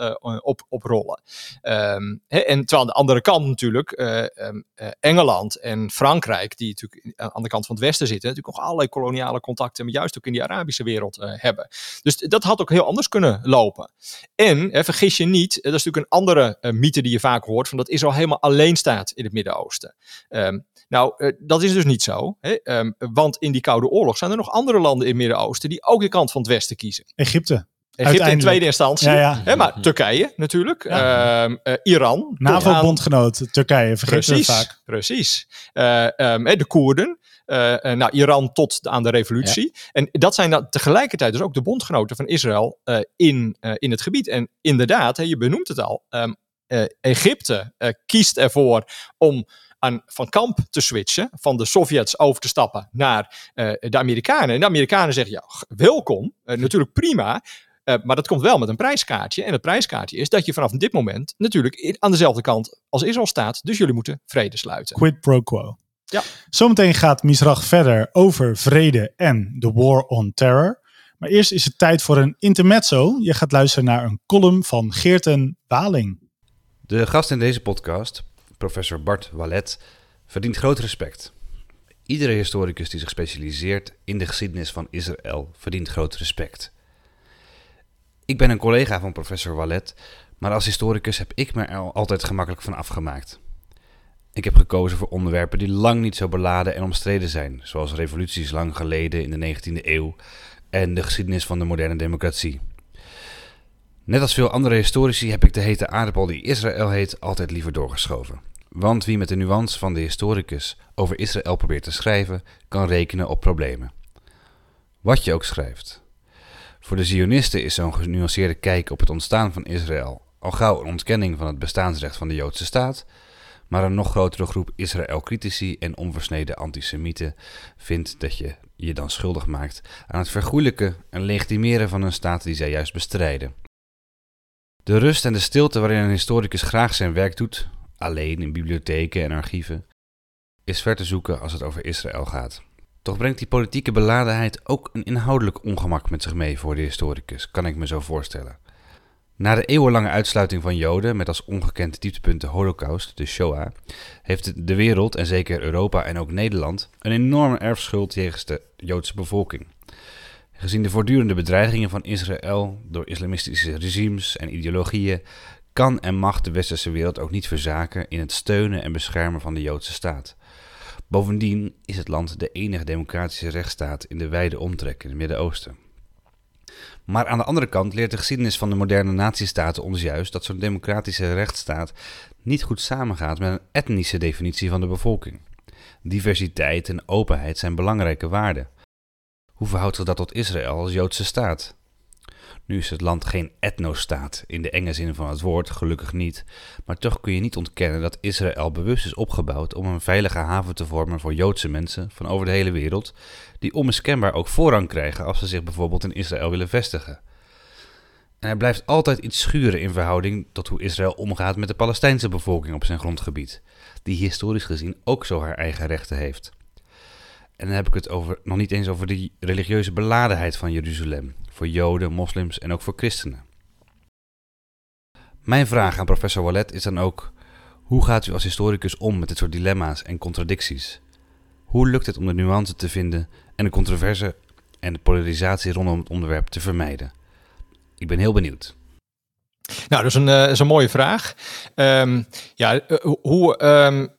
op, oprollen. Um, hè, en terwijl aan de andere kant natuurlijk uh, um, uh, Engeland en Frankrijk, die natuurlijk aan de kant van het Westen zitten, natuurlijk nog allerlei koloniale contacten, maar juist ook in die Arabische wereld uh, hebben. Dus dat had ook heel anders kunnen lopen. En vergis je niet, dat is natuurlijk een andere mythe die je vaak hoort, van dat Israël helemaal alleen staat in het Midden-Oosten. Um, nou, dat is dus niet zo. Hè? Um, want in die Koude Oorlog zijn er nog andere landen in het Midden-Oosten die ook de kant van het Westen kiezen. Egypte. Egypte in tweede instantie. Ja, ja. Hè, maar Turkije natuurlijk. Ja. Uh, Iran. NAVO-bondgenoot Turkije, vergeet precies, vaak. Precies. Uh, um, de Koerden. nou, Iran tot aan de revolutie. Ja. En dat zijn dan tegelijkertijd dus ook de bondgenoten van Israël in, in het gebied. En inderdaad, hè, je benoemt het al. Um, Egypte kiest ervoor om aan, van kamp te switchen, van de Sovjets over te stappen naar uh, de Amerikanen. En de Amerikanen zeggen, ja, welkom, uh, natuurlijk prima, uh, maar dat komt wel met een prijskaartje. En het prijskaartje is dat je vanaf dit moment natuurlijk aan dezelfde kant als Israël staat. Dus jullie moeten vrede sluiten. Quid pro quo. Ja. Zometeen gaat Misrach verder over vrede en de war on terror. Maar eerst is het tijd voor een intermezzo. Je gaat luisteren naar een column van Geerten Waling. De gast in deze podcast, professor Bart Wallet, verdient groot respect. Iedere historicus die zich specialiseert in de geschiedenis van Israël verdient groot respect. Ik ben een collega van professor Wallet, maar als historicus heb ik me er altijd gemakkelijk van afgemaakt. Ik heb gekozen voor onderwerpen die lang niet zo beladen en omstreden zijn, zoals revoluties lang geleden in de 19e eeuw en de geschiedenis van de moderne democratie. Net als veel andere historici heb ik de hete aardappel die Israël heet altijd liever doorgeschoven. Want wie met de nuance van de historicus over Israël probeert te schrijven, kan rekenen op problemen. Wat je ook schrijft. Voor de Zionisten is zo'n genuanceerde kijk op het ontstaan van Israël al gauw een ontkenning van het bestaansrecht van de Joodse staat, maar een nog grotere groep Israël-critici en onversneden antisemieten vindt dat je je dan schuldig maakt aan het vergoeilijken en legitimeren van een staat die zij juist bestrijden. De rust en de stilte waarin een historicus graag zijn werk doet, alleen in bibliotheken en archieven, is ver te zoeken als het over Israël gaat. Toch brengt die politieke beladenheid ook een inhoudelijk ongemak met zich mee voor de historicus, kan ik me zo voorstellen. Na de eeuwenlange uitsluiting van Joden, met als ongekend dieptepunt de Holocaust, de Shoah, heeft de wereld, en zeker Europa en ook Nederland, een enorme erfschuld jegens de Joodse bevolking. Gezien de voortdurende bedreigingen van Israël door islamistische regimes en ideologieën, kan en mag de westerse wereld ook niet verzaken in het steunen en beschermen van de Joodse staat. Bovendien is het land de enige democratische rechtsstaat in de wijde omtrek in het Midden-Oosten. Maar aan de andere kant leert de geschiedenis van de moderne natiestaten ons juist dat zo'n democratische rechtsstaat niet goed samengaat met een etnische definitie van de bevolking. Diversiteit en openheid zijn belangrijke waarden. Hoe verhoudt zich dat tot Israël als Joodse staat? Nu is het land geen etnostaat in de enge zin van het woord, gelukkig niet. Maar toch kun je niet ontkennen dat Israël bewust is opgebouwd om een veilige haven te vormen voor Joodse mensen van over de hele wereld, die onmiskenbaar ook voorrang krijgen als ze zich bijvoorbeeld in Israël willen vestigen. En er blijft altijd iets schuren in verhouding tot hoe Israël omgaat met de Palestijnse bevolking op zijn grondgebied, die historisch gezien ook zo haar eigen rechten heeft. En dan heb ik het over, nog niet eens over de religieuze beladenheid van Jeruzalem, voor Joden, moslims en ook voor christenen. Mijn vraag aan professor Wallet is dan ook: hoe gaat u als historicus om met dit soort dilemma's en contradicties? Hoe lukt het om de nuance te vinden en de controverse en de polarisatie rondom het onderwerp te vermijden? Ik ben heel benieuwd. Nou, dat is een, een mooie vraag. Um, ja, uh, hoe, um,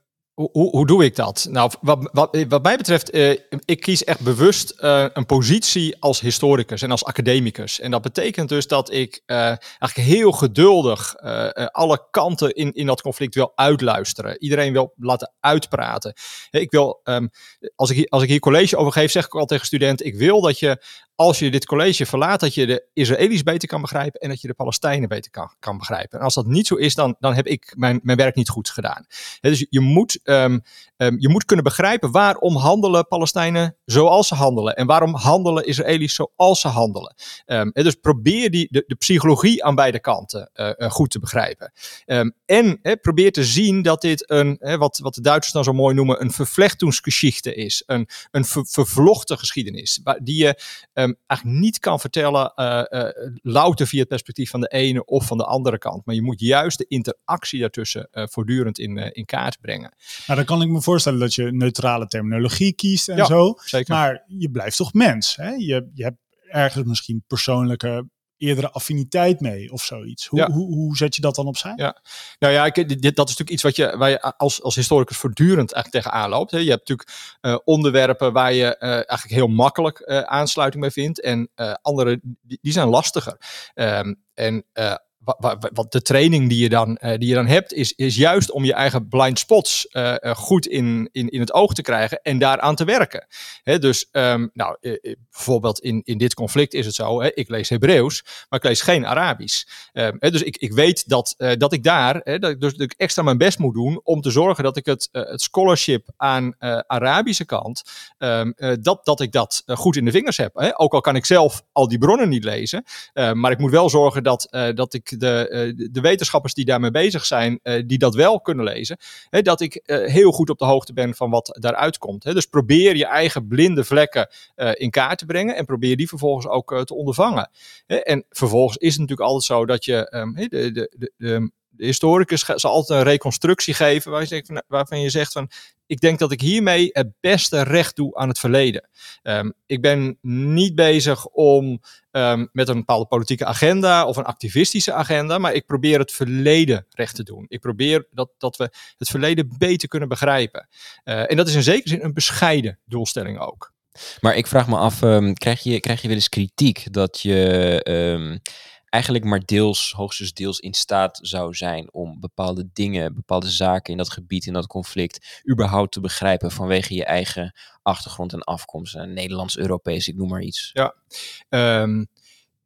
hoe, hoe, doe ik dat? Nou, wat, wat, wat mij betreft, uh, ik kies echt bewust uh, een positie als historicus en als academicus. En dat betekent dus dat ik uh, eigenlijk heel geduldig alle kanten in, in dat conflict wil uitluisteren. Iedereen wil laten uitpraten. Ik wil, um, als, ik hier, als ik hier college over geef, zeg ik al tegen studenten, ik wil dat je als je dit college verlaat, dat je de Israëli's beter kan begrijpen en dat je de Palestijnen beter kan, kan begrijpen. En als dat niet zo is, dan, dan heb ik mijn, mijn werk niet goed gedaan. dus je moet, um, um, je moet kunnen begrijpen waarom handelen Palestijnen zoals ze handelen. En waarom handelen Israëli's zoals ze handelen. Um, dus probeer die, de, psychologie aan beide kanten uh, uh, goed te begrijpen. en probeer te zien dat dit een, wat, wat de Duitsers dan zo mooi noemen, een vervlechtungsgeschichte is. Een, een geschiedenis. Die je eigenlijk niet kan vertellen, uh, louter via het perspectief van de ene of van de andere kant. Maar je moet juist de interactie daartussen voortdurend in, in kaart brengen. Nou, dan kan ik me voorstellen dat je neutrale terminologie kiest en ja, zo. Zeker. Maar je blijft toch mens. Hè? Je, je hebt ergens misschien persoonlijke eerdere affiniteit mee of zoiets. Hoe, Ja. hoe, hoe zet je dat dan opzij? Ja. Nou ja, ik, dit, dat is natuurlijk iets wat je, waar je als, als historicus voortdurend eigenlijk tegenaan loopt. Hè. Je hebt natuurlijk eh, onderwerpen waar je eh, eigenlijk heel makkelijk eh, aansluiting bij vindt. En andere, die, die zijn lastiger. Ehm, en wat de training die je dan, eh, die je dan hebt, is, is juist om je eigen blind spots eh, eh, goed in, in, in het oog te krijgen en daaraan te werken. Hè, dus ehm, nou, bijvoorbeeld in, in dit conflict is het zo, hè, ik lees Hebreeuws, maar ik lees geen Arabisch. Ehm, hè, dus ik, ik weet dat, dat ik daar, hè, dat, dus, ik extra mijn best moet doen om te zorgen dat ik het, het scholarship aan Arabische kant, ehm, eh, dat, dat ik dat goed in de vingers heb. Hè. Ook al kan ik zelf al die bronnen niet lezen, maar ik moet wel zorgen dat, dat ik de, eh, de- wetenschappers die daarmee bezig zijn, eh, die dat wel kunnen lezen, dat ik eh, heel goed op de hoogte ben van wat daaruit komt. Dus probeer je eigen blinde vlekken in kaart te brengen en probeer die vervolgens ook te ondervangen. En vervolgens is het natuurlijk altijd zo dat je ehm, de, de, de, de historicus zal altijd een reconstructie geven waarvan je zegt van ik denk dat ik hiermee het beste recht doe aan het verleden. Ehm, ik ben niet bezig om ehm, met een bepaalde politieke agenda of een activistische agenda, maar ik probeer het verleden recht te doen. Ik probeer dat, dat we het verleden beter kunnen begrijpen. Eh, en dat is in zekere zin een bescheiden doelstelling ook. Maar ik vraag me af, ehm, krijg, je, krijg je wel eens kritiek dat je eigenlijk maar deels, hoogstens deels in staat zou zijn om bepaalde dingen, bepaalde zaken in dat gebied, in dat conflict, überhaupt te begrijpen vanwege je eigen achtergrond en afkomst, eh, Nederlands, Europees, ik noem maar iets. Ehm,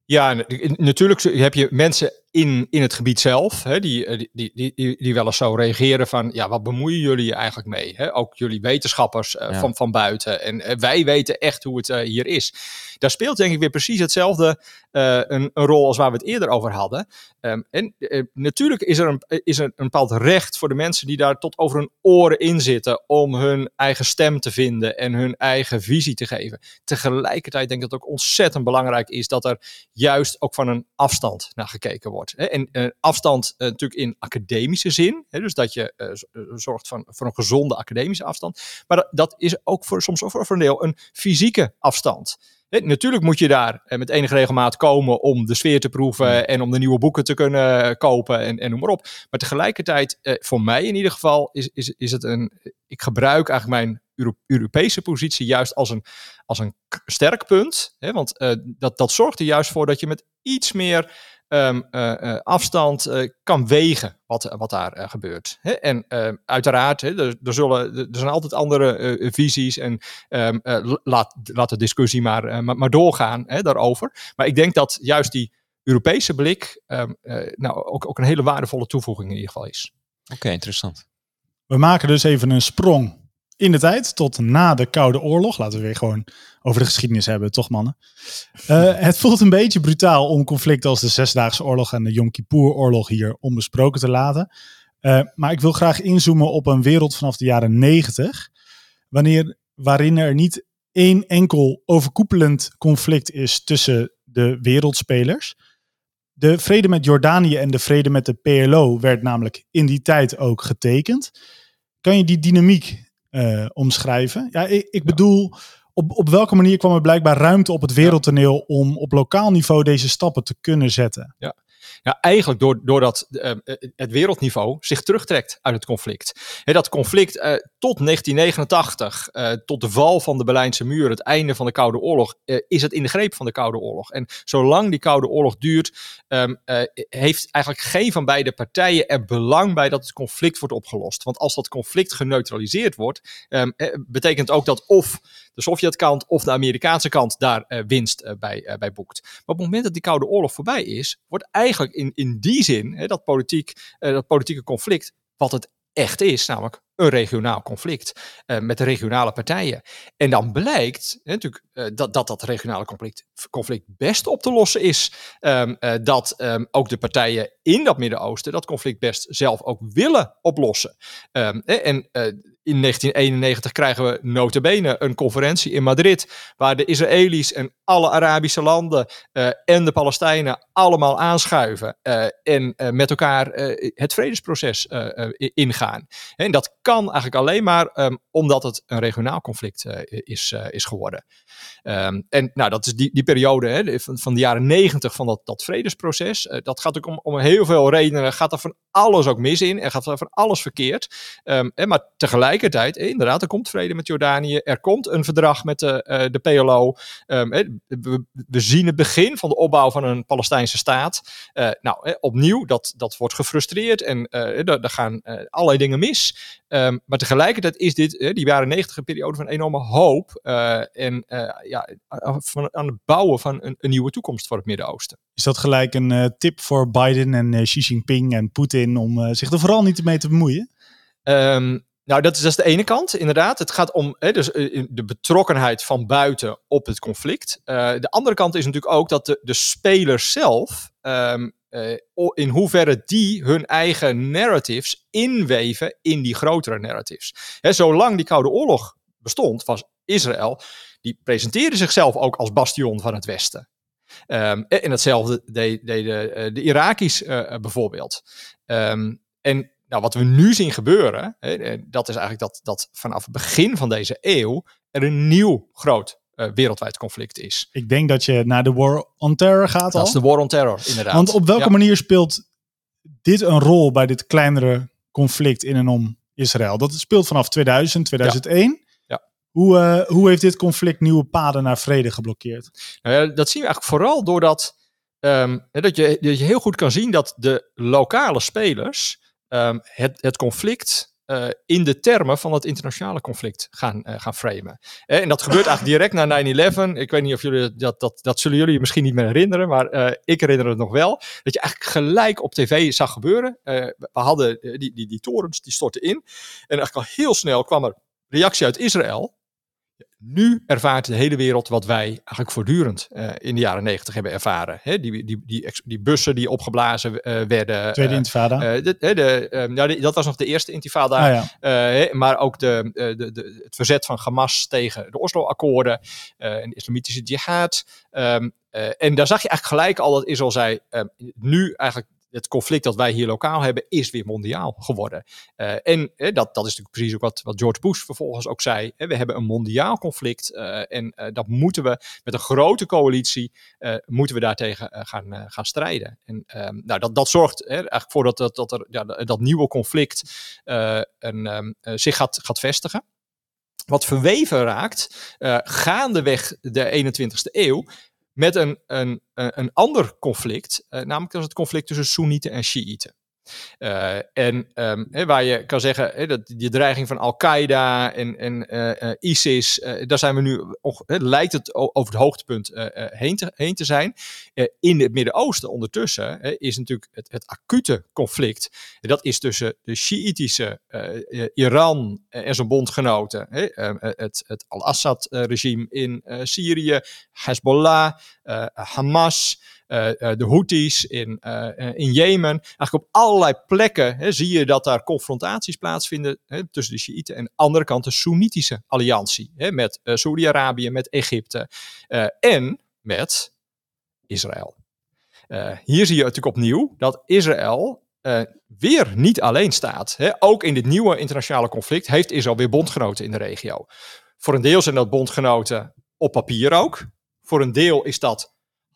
ja, n- natuurlijk heb je mensen in, in het gebied zelf, hè, die, eh, die, die, die, die wel eens zo reageren van, ja, wat bemoeien jullie je eigenlijk mee? Hè? Ook jullie wetenschappers eh, Ja. van, van buiten. En eh, wij weten echt hoe het hier is. Daar speelt denk ik weer precies hetzelfde een, een rol als waar we het eerder over hadden. Ehm, en natuurlijk is er, een, is er een bepaald recht voor de mensen die daar tot over hun oren in zitten om hun eigen stem te vinden en hun eigen visie te geven. Tegelijkertijd denk ik dat het ook ontzettend belangrijk is dat er juist ook van een afstand naar gekeken wordt. En eh, afstand eh, natuurlijk in academische zin, hè, dus dat je eh, zorgt van, voor een gezonde academische afstand. Maar dat, dat is ook voor, soms ook voor een deel een fysieke afstand. Hè, natuurlijk moet je daar met enige regelmaat komen om de sfeer te proeven en om de nieuwe boeken te kunnen kopen en, en noem maar op. Maar tegelijkertijd, voor mij in ieder geval, is, is, is het een. Ik gebruik eigenlijk mijn Euro- Europese positie juist als een, als een sterk punt. Hè, want dat, dat zorgt er juist voor dat je met iets meer ehm, eh, eh, afstand eh, kan wegen wat, wat daar eh, gebeurt. Hè? En eh, uiteraard, hè, er, er, zullen, er zijn altijd andere eh, visies en ehm, eh, laat, laat de discussie maar, eh, maar, maar doorgaan hè, daarover. Maar ik denk dat juist die Europese blik ehm, eh, nou, ook, ook een hele waardevolle toevoeging in ieder geval is. Oké, interessant. We maken dus even een sprong in de tijd tot na de Koude Oorlog. Laten we weer gewoon over de geschiedenis hebben, toch mannen? Eh, het voelt een beetje brutaal om conflicten als de Zesdaagse Oorlog en de Yom Kippur-oorlog hier onbesproken te laten. Eh, maar ik wil graag inzoomen op een wereld vanaf de jaren 90, wanneer, waarin er niet één enkel overkoepelend conflict is tussen de wereldspelers. De vrede met Jordanië en de vrede met de PLO werd namelijk in die tijd ook getekend. Kan je die dynamiek eh, omschrijven? Ja, ik, ik bedoel, op, op welke manier kwam er blijkbaar ruimte op het wereldtoneel om op lokaal niveau deze stappen te kunnen zetten? Ja, eigenlijk door, doordat eh, het wereldniveau zich terugtrekt uit het conflict. Dat conflict eh, tot 1989, eh, tot de val van de Berlijnse muur, het einde van de Koude Oorlog, is het in de greep van de Koude Oorlog. En zolang die Koude Oorlog duurt, ehm, eh, heeft eigenlijk geen van beide partijen er belang bij dat het conflict wordt opgelost. Want als dat conflict geneutraliseerd wordt, ehm, eh, betekent ook dat of de Sovjetkant of de Amerikaanse kant daar eh, winst eh, bij, eh, bij boekt. Maar op het moment dat die Koude Oorlog voorbij is, wordt eigenlijk in, in die zin hè, dat, politiek, dat politieke conflict, wat het echt is, namelijk een regionaal conflict met de regionale partijen. En dan blijkt hè, natuurlijk dat, dat dat regionale conflict, conflict best op te lossen is. Ehm, eh, dat ehm, ook de partijen in dat Midden-Oosten dat conflict best zelf ook willen oplossen. Ehm, en in 1991 krijgen we notabene een conferentie in Madrid, waar de Israëli's en alle Arabische landen eh, en de Palestijnen allemaal aanschuiven eh, en eh, met elkaar het vredesproces ingaan. En dat kan eigenlijk alleen maar ehm, omdat het een regionaal conflict is, is geworden. Ehm, en nou, dat is die, die periode hè, van, van de jaren negentig van dat, dat vredesproces. Dat gaat ook om, om heel veel redenen. Gaat er van alles ook mis in en gaat er van alles verkeerd. Ehm, hè, maar tegelijkertijd, inderdaad, er komt vrede met Jordanië. Er komt een verdrag met de, de PLO. We, we zien het begin van de opbouw van een Palestijnse staat. Eh, nou, hè, opnieuw, dat, dat wordt gefrustreerd en eh, daar gaan eh, allerlei dingen mis. Ehm, maar tegelijkertijd is dit, eh, die jaren negentig, een periode van enorme hoop. eh, en eh, ja, aan- van, aan het bouwen van een, een nieuwe toekomst voor het Midden-Oosten. Is dat gelijk een eh, tip voor Biden en eh, Xi Jinping en Poetin om eh, zich er vooral niet mee te bemoeien? Ehm, nou, dat is, dat de ene kant, inderdaad. Het gaat om hè, dus, eh, de betrokkenheid van buiten op het conflict. Eh, de andere kant is natuurlijk ook dat de, de spelers zelf, ehm, eh, in hoeverre die hun eigen narratives inweven in die grotere narratives. Hè, zolang die Koude Oorlog bestond, was Israël, die presenteerde zichzelf ook als bastion van het Westen. Um, en hetzelfde deden de, de Iraki's bijvoorbeeld. Um, en nou, wat we nu zien gebeuren, hè, dat is eigenlijk dat, dat vanaf het begin van deze eeuw er een nieuw groot uh, wereldwijd conflict is. Ik denk dat je naar de War on Terror gaat Dat al. is de War on Terror, inderdaad. Want op welke Ja. manier speelt dit een rol bij dit kleinere conflict in en om Israël? Dat speelt vanaf 2000, 2001. Ja. Hoe, eh, hoe heeft dit conflict nieuwe paden naar vrede geblokkeerd? Nou dat zien we eigenlijk vooral doordat ehm, dat, je, dat je heel goed kan zien dat de lokale spelers ehm, het, het conflict eh, in de termen van het internationale conflict gaan, eh, gaan framen. Eh, en dat gebeurt eigenlijk direct na 9-11. Ik weet niet of jullie dat, dat, dat zullen jullie misschien niet meer herinneren, maar ik herinner het nog wel. Dat je eigenlijk gelijk op tv zag gebeuren. We hadden die, die, die torens, die stortten in. En eigenlijk al heel snel kwam er reactie uit Israël. Nu ervaart de hele wereld wat wij eigenlijk voortdurend eh, in de jaren negentig hebben ervaren. Die, die, die, die bussen die opgeblazen eh, werden. Tweede eh, intifada. eh, de, eh, nou, die- dat was nog de eerste intifada. ah, ja. Maar ook de, de, de, het verzet van Hamas tegen de Oslo-akkoorden en de islamitische jihad. Ehm, eh, en daar zag je eigenlijk gelijk al dat Israël zei, ehm, nu eigenlijk het conflict dat wij hier lokaal hebben, is weer mondiaal geworden. Eh, en eh, dat, dat is natuurlijk precies ook wat, wat George Bush vervolgens ook zei. We hebben een mondiaal conflict eh, en dat moeten we met een grote coalitie, moeten we daartegen gaan, gaan strijden. En ehm, nou, dat, dat zorgt hè, eigenlijk voor dat, dat, dat, er, ja, dat nieuwe conflict een, ehm, eh, zich gaat, gaat vestigen. Wat verweven raakt, gaandeweg de 21ste eeuw, met een, een, een ander conflict, eh, namelijk dat is het conflict tussen Soenieten en Shiiten. Eh, en ehm, waar je kan zeggen, dat die dreiging van Al-Qaeda en, en eh, eh, ISIS, daar zijn we nu, lijkt het over het hoogtepunt heen, te, heen te zijn. In het Midden-Oosten ondertussen is natuurlijk het, het acute conflict. Dat is tussen de Shiïtische eh, Iran en zijn bondgenoten, hè, eh, het, het Al-Assad-regime in Syrië, Hezbollah, Hamas, de Houthis in, eh, eh, in Jemen. Eigenlijk op allerlei plekken hè, zie je dat daar confrontaties plaatsvinden hè, tussen de Shiiten en aan de andere kant de Soenitische alliantie hè, met eh, Saudi-Arabië, met Egypte eh, en met Israël. Eh, hier zie je natuurlijk opnieuw dat Israël eh, weer niet alleen staat. Hè. Ook in dit nieuwe internationale conflict heeft Israël weer bondgenoten in de regio. Voor een deel zijn dat bondgenoten op papier ook. Voor een deel is dat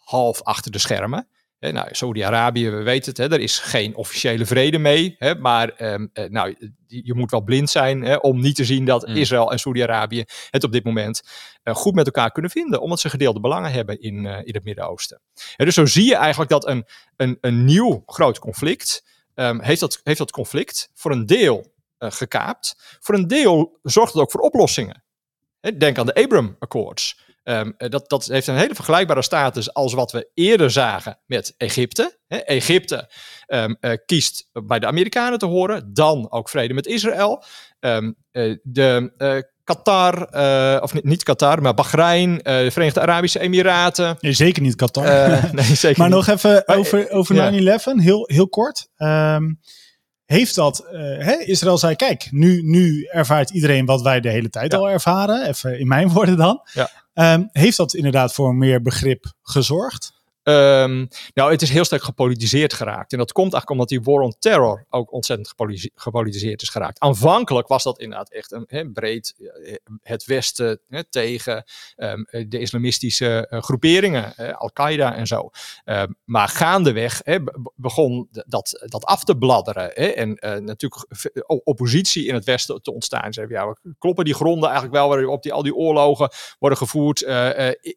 half achter de schermen. Hè, nou, Saudi-Arabië, we weten het, hè, er is geen officiële vrede mee. Hè, maar ehm, eh, nou, je moet wel blind zijn hè, om niet te zien dat Mm. Israël en Saudi-Arabië het op dit moment eh, goed met elkaar kunnen vinden. Omdat ze gedeelde belangen hebben in, eh, in het Midden-Oosten. En dus zo zie je eigenlijk dat een, een, een nieuw groot conflict ehm, heeft, dat, heeft dat conflict voor een deel eh, gekaapt. Voor een deel zorgt het ook voor oplossingen. Denk aan de Abraham Accords. Ehm, eh, dat, dat heeft een hele vergelijkbare status als wat we eerder zagen met Egypte. Hè, Egypte ehm, eh, kiest bij de Amerikanen te horen, dan ook vrede met Israël. Ehm, eh, de Qatar, of niet, niet Qatar, maar Bahrein, de Verenigde Arabische Emiraten. Nee, zeker niet Qatar. Nee, zeker [laughs] maar niet. nog even over, over ja. 9-11, heel, heel kort. Heeft dat, hè, Israël zei, kijk, nu, nu ervaart iedereen wat wij de hele tijd Ja. al ervaren. Even in mijn [laughs] woorden dan. Ja. Ehm, heeft dat inderdaad voor meer begrip gezorgd? Ehm, nou, het is heel sterk gepolitiseerd geraakt. En dat komt eigenlijk omdat die war on terror ook ontzettend gepoli- gepolitiseerd is geraakt. Aanvankelijk was dat inderdaad echt een breed eh, het Westen tegen ehm, de islamistische eh, groeperingen, eh, Al-Qaeda en zo. Ehm, maar gaandeweg begon dat, dat af te bladderen. En natuurlijk oppositie in het Westen te ontstaan. Ze hebben, ja, kloppen die gronden eigenlijk wel waarop die, al die oorlogen worden gevoerd?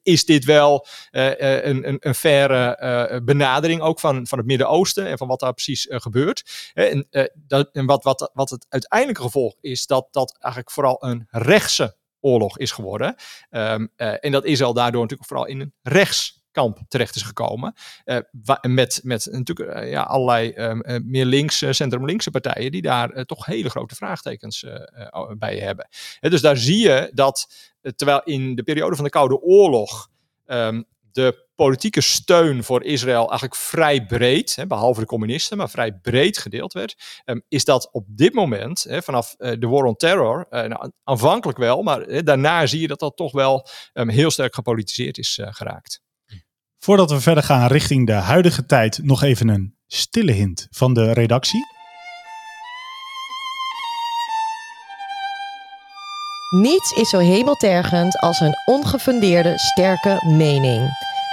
Is dit wel een, een, een faire eh, benadering ook van, van het Midden-Oosten en van wat daar precies eh, gebeurt. En, eh, dat, en wat, wat, wat het uiteindelijke gevolg is, dat dat eigenlijk vooral een rechtse oorlog is geworden. Ehm, eh, en dat Israël daardoor natuurlijk vooral in een rechtskamp terecht is gekomen. Met, met natuurlijk ja, allerlei ehm, eh, meer links, centrum-linkse partijen die daar toch hele grote vraagtekens bij hebben. Dus daar zie je dat, terwijl in de periode van de Koude Oorlog ehm, de politieke steun voor Israël eigenlijk vrij breed, hè, behalve de communisten, maar vrij breed gedeeld werd, ehm, is dat op dit moment, hè, vanaf eh, de War on Terror, eh, nou, aanvankelijk wel, maar eh, daarna zie je dat dat toch wel ehm, heel sterk gepolitiseerd is eh, geraakt. Voordat we verder gaan richting de huidige tijd, nog even een stille hint van de redactie. Niets is zo hemeltergend als een ongefundeerde, sterke mening.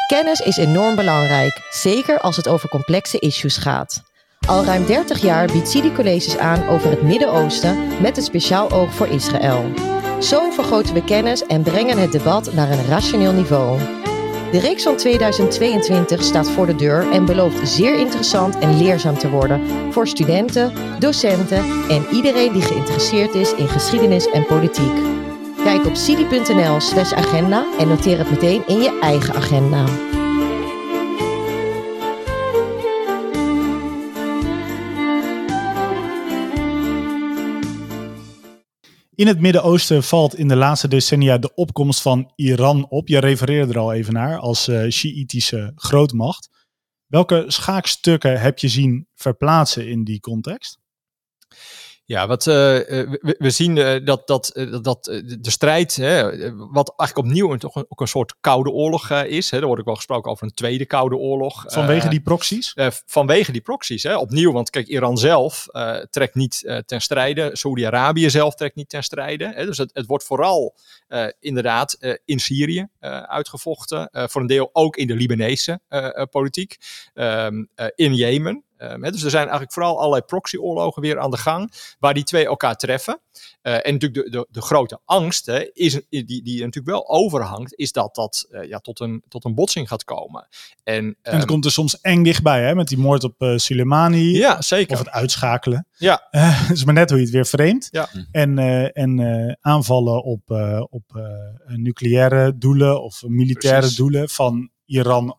Kennis is enorm belangrijk, zeker als het over complexe issues gaat. Al ruim 30 jaar biedt Sidi colleges aan over het Midden-Oosten met een speciaal oog voor Israël. Zo vergroten we kennis en brengen het debat naar een rationeel niveau. De reeks van 2022 staat voor de deur en belooft zeer interessant en leerzaam te worden voor studenten, docenten en iedereen die geïnteresseerd is in geschiedenis en politiek. Kijk op cidi.nl/slash agenda en noteer het meteen in je eigen agenda. In het Midden-Oosten valt in de laatste decennia de opkomst van Iran op. Je refereerde er al even naar als uh, Sjiïtische grootmacht. Welke schaakstukken heb je zien verplaatsen in die context? Ja, wat, uh, we, we, zien uh, dat, dat, uh, dat de strijd, hè, wat eigenlijk opnieuw een, toch een, ook een soort koude oorlog is. Hè, er wordt ook wel gesproken over een tweede koude oorlog. Vanwege die proxies? vanwege die proxies, hè, opnieuw. Want kijk, Iran zelf trekt niet ten strijde. Saudi-Arabië zelf trekt niet ten strijde. Hè, dus het, het wordt vooral inderdaad in Syrië uitgevochten. voor een deel ook in de Libanese politiek. Ehm, in Jemen. Um, dus er zijn eigenlijk vooral allerlei proxyoorlogen weer aan de gang, waar die twee elkaar treffen. Uh, en natuurlijk de, de, de grote angst, is, die, die natuurlijk wel overhangt, is dat dat uh, ja, tot, een, tot een botsing gaat komen. En, um, en het komt er soms eng dichtbij, hè, met die moord op uh, Soleimani. Ja, zeker. Of het uitschakelen. Ja. [laughs] Het is maar net hoe je het weer vreemd. Ja. En, en aanvallen op, op nucleaire doelen of militaire Precies. doelen van Iran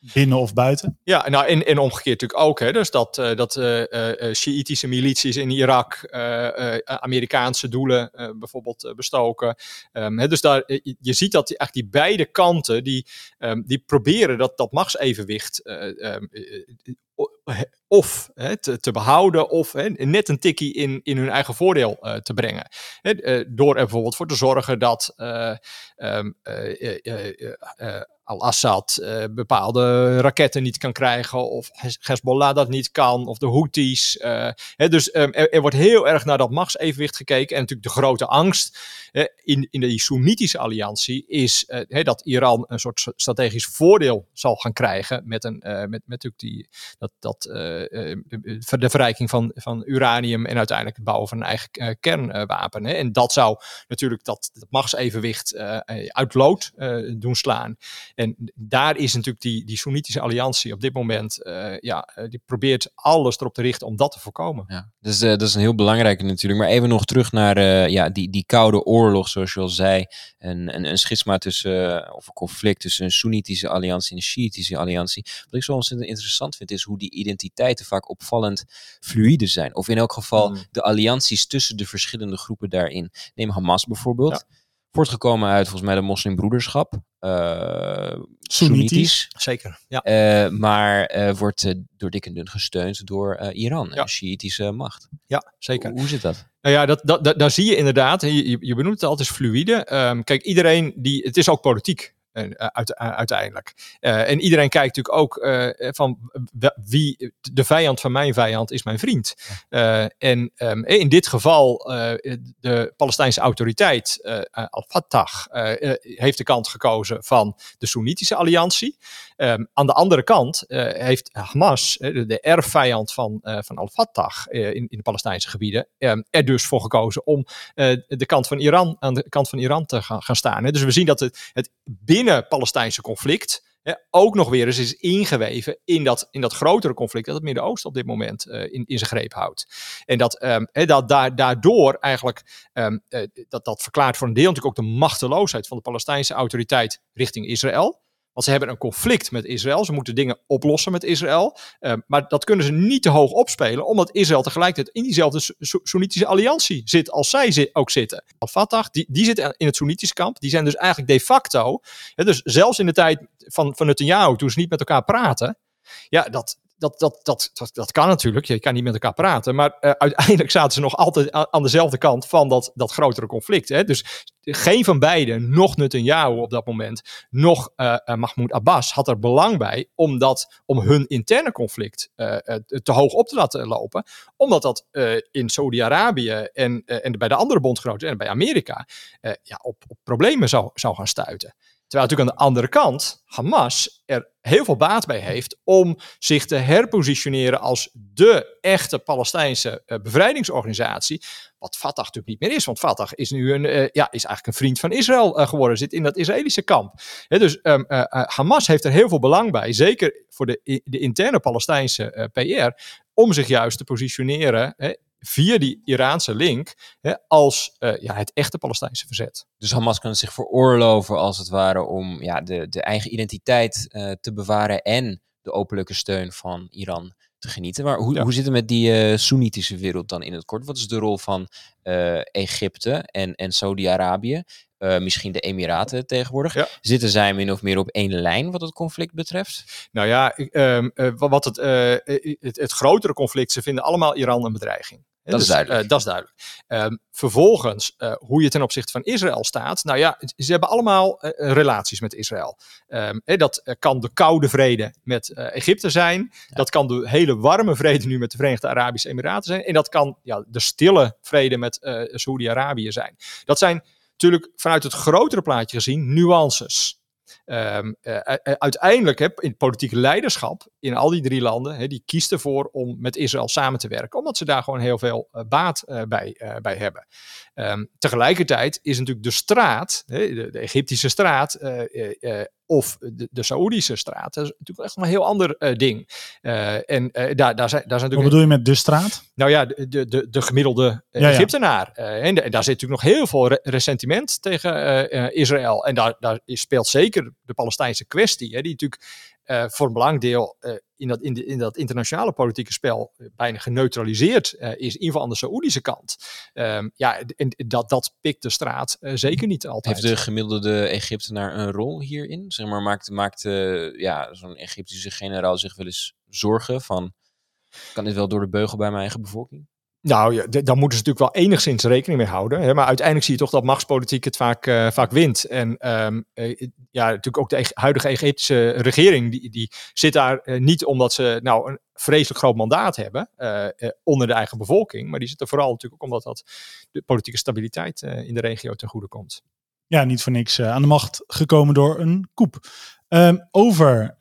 binnen of buiten? Ja, nou en, en omgekeerd natuurlijk ook. Hè. Dus dat, uh, dat uh, milities in Irak Amerikaanse doelen bijvoorbeeld bestoken. Um, hè, dus daar, je ziet dat die, eigenlijk die beide kanten, die, um, die proberen dat, dat machtsevenwicht um, of hè, te, te, behouden of hè, net een tikkie in, in hun eigen voordeel te brengen. Hè, door er bijvoorbeeld voor te zorgen dat Al-Assad bepaalde raketten niet kan krijgen of Hezbollah dat niet kan of de Houthis. hè, dus um, er, wordt heel erg naar dat machtsevenwicht gekeken en natuurlijk de grote angst in, in de Soenitische alliantie is dat Iran een soort strategisch voordeel zal gaan krijgen met, een, met, met natuurlijk die, dat, dat uh, de verrijking van, van uranium en uiteindelijk het bouwen van een eigen uh, kernwapen. Hè. En dat zou natuurlijk dat, dat machtsevenwicht uit lood doen slaan. En daar is natuurlijk die, die Soenitische alliantie op dit moment, ja, die probeert alles erop te richten om dat te voorkomen. Ja, dus dat is een heel belangrijke natuurlijk. Maar even nog terug naar ja, die, die koude oorlog, zoals je al zei. Een, een, een schisma tussen, of een conflict tussen een Soenitische alliantie en een Shiïtische alliantie. Wat ik zo ontzettend interessant vind, is hoe die identiteiten vaak opvallend fluïde zijn. Of in elk geval Hmm. de allianties tussen de verschillende groepen daarin. Neem Hamas bijvoorbeeld. Voortgekomen uit volgens mij de moslimbroederschap. Uh, Soenitisch. Zeker, ja. Uh, maar uh, wordt uh, door dik en dun gesteund door Iran, ja. een Shiïtische macht. Ja, zeker. Hoe, hoe zit dat? Nou ja, dat, dat, dat, daar zie je inderdaad, je, je benoemt het altijd fluïde. Um, kijk, iedereen die, het is ook politiek. Uit, uh, uiteindelijk. Uh, en iedereen kijkt natuurlijk ook van wie de vijand van mijn vijand is mijn vriend. en um, in dit geval de Palestijnse autoriteit, Al-Fatah, heeft de kant gekozen van de Soenitische alliantie. Um, aan de andere kant heeft Hamas, de, erfvijand van, van Al-Fatah in, in, de Palestijnse gebieden, um, er dus voor gekozen om de kant van Iran aan de kant van Iran te gaan, gaan staan. Dus we zien dat het, het binnen Palestijnse conflict hè, ook nog weer eens is ingeweven in dat, in dat grotere conflict dat het Midden-Oosten op dit moment uh, in, in zijn greep houdt. En dat, hè, dat daar, daardoor eigenlijk, um, uh, dat, dat verklaart voor een deel natuurlijk ook de machteloosheid van de Palestijnse autoriteit richting Israël. Want ze hebben een conflict met Israël. Ze moeten dingen oplossen met Israël. Uh, maar dat kunnen ze niet te hoog opspelen, omdat Israël tegelijkertijd in diezelfde Soenitische alliantie zit als zij ook zitten. Al-Fatah, die, die zit in het Soenitische kamp. Die zijn dus eigenlijk de facto, hè, dus zelfs in de tijd van, van Netanyahu, toen ze niet met elkaar praten, ja, dat, dat, dat, dat, dat, kan natuurlijk, je kan niet met elkaar praten, maar uh, uiteindelijk zaten ze nog altijd aan, dezelfde kant van dat, dat grotere conflict. Hè? Dus geen van beiden, nog Netanyahu op dat moment, nog uh, Mahmoud Abbas, had er belang bij om, dat, om hun interne conflict te hoog op te laten lopen. Omdat dat in Saudi-Arabië en, en bij de andere bondgenoten en bij Amerika ja, op, op problemen zou, zou gaan stuiten. Terwijl natuurlijk aan de andere kant Hamas er heel veel baat bij heeft om zich te herpositioneren als de echte Palestijnse uh, bevrijdingsorganisatie. Wat Fatah natuurlijk niet meer is, want Fatah is nu een, uh, ja, is eigenlijk een vriend van Israël uh, geworden, zit in dat Israëlische kamp. Dus um, Hamas heeft er heel veel belang bij, zeker voor de, de interne Palestijnse PR, om zich juist te positioneren via die Iraanse link hè, als uh, ja, het echte Palestijnse verzet. Dus Hamas kan zich veroorloven als het ware om ja, de, de eigen identiteit uh, te bewaren en de openlijke steun van Iran te genieten. Maar hoe, ja. hoe zit het met die uh, Soenitische wereld dan in het kort? Wat is de rol van Egypte en, en Saudi-Arabië? Uh, misschien de Emiraten tegenwoordig. Ja. Zitten zij min of meer op één lijn wat het conflict betreft? Nou ja, um, uh, wat het, het, het, grotere conflict, ze vinden allemaal Iran een bedreiging. Dat dus, is duidelijk. Uh, dat is duidelijk. Um, vervolgens, uh, hoe je ten opzichte van Israël staat. Nou ja, ze hebben allemaal uh, relaties met Israël. Um, dat kan de koude vrede met Egypte zijn. Ja. Dat kan de hele warme vrede nu met de Verenigde Arabische Emiraten zijn. En dat kan ja, de stille vrede met Saoedi-Arabië zijn. Dat zijn natuurlijk vanuit het grotere plaatje gezien nuances. Um, uiteindelijk heb in het politieke leiderschap in al die drie landen, die kiest ervoor om met Israël samen te werken, omdat ze daar gewoon heel veel uh, baat bij, bij hebben. Um, tegelijkertijd is natuurlijk de straat, de, de, Egyptische straat, of de, de Saoedische straat, dat is natuurlijk echt een heel ander ding. en daar, daar, zijn, daar zijn natuurlijk. Wat bedoel je met de straat? Nou ja, de, de, de gemiddelde ja, Egyptenaar. Ja. en, daar zit natuurlijk nog heel veel re ressentiment tegen Israël. En daar, daar speelt zeker de Palestijnse kwestie, hè, die natuurlijk voor een belangrijk deel in, dat, in, de, in dat internationale politieke spel uh, bijna geneutraliseerd is, in ieder geval aan de Saoedische kant. Um, ja, en dat, dat pikt de straat zeker niet altijd. Heeft de gemiddelde Egyptenaar een rol hierin? Zeg maar, maakt, maakt ja, zo'n Egyptische generaal zich wel eens zorgen van, kan dit wel door de beugel bij mijn eigen bevolking? Nou, ja, daar moeten ze natuurlijk wel enigszins rekening mee houden. Hè? Maar uiteindelijk zie je toch dat machtspolitiek het vaak, uh, vaak wint. En um, uh, ja, natuurlijk ook de huidige Egyptische regering, die, die zit daar uh, niet omdat ze nou een vreselijk groot mandaat hebben onder de eigen bevolking. Maar die zitten vooral natuurlijk ook omdat dat de politieke stabiliteit in de regio ten goede komt. Ja, niet voor niks aan de macht gekomen door een koep. Um, over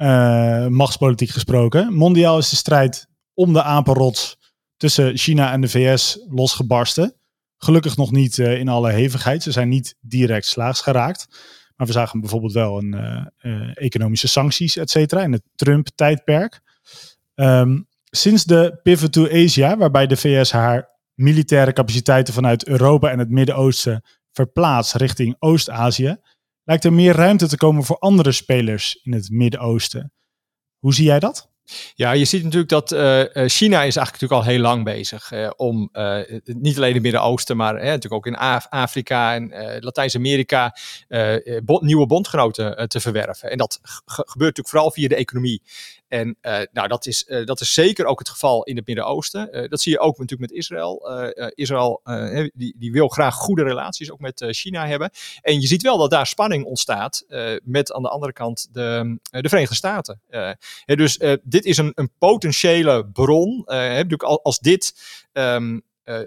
machtspolitiek gesproken. Mondiaal is de strijd om de apenrots tussen China en de VS losgebarsten. Gelukkig nog niet uh, in alle hevigheid. Ze zijn niet direct slaags geraakt. Maar we zagen bijvoorbeeld wel een uh, uh, economische sancties, et cetera, in het Trump-tijdperk. Um, sinds de pivot to Asia, waarbij de VS haar militaire capaciteiten vanuit Europa en het Midden-Oosten verplaatst richting Oost-Azië, lijkt er meer ruimte te komen voor andere spelers in het Midden-Oosten. Hoe zie jij dat? Ja, je ziet natuurlijk dat uh, China is eigenlijk natuurlijk al heel lang bezig uh, om niet alleen het Midden-Oosten, maar natuurlijk ook in Af Afrika en Latijns-Amerika nieuwe bondgenoten te verwerven. En dat gebeurt natuurlijk vooral via de economie. En nou, dat is, dat is zeker ook het geval in het Midden-Oosten. Dat zie je ook natuurlijk met Israël. Israël die, die wil graag goede relaties ook met China hebben. En je ziet wel dat daar spanning ontstaat met aan de andere kant de, de Verenigde Staten. dus dit is een, een potentiële bron. als dit um,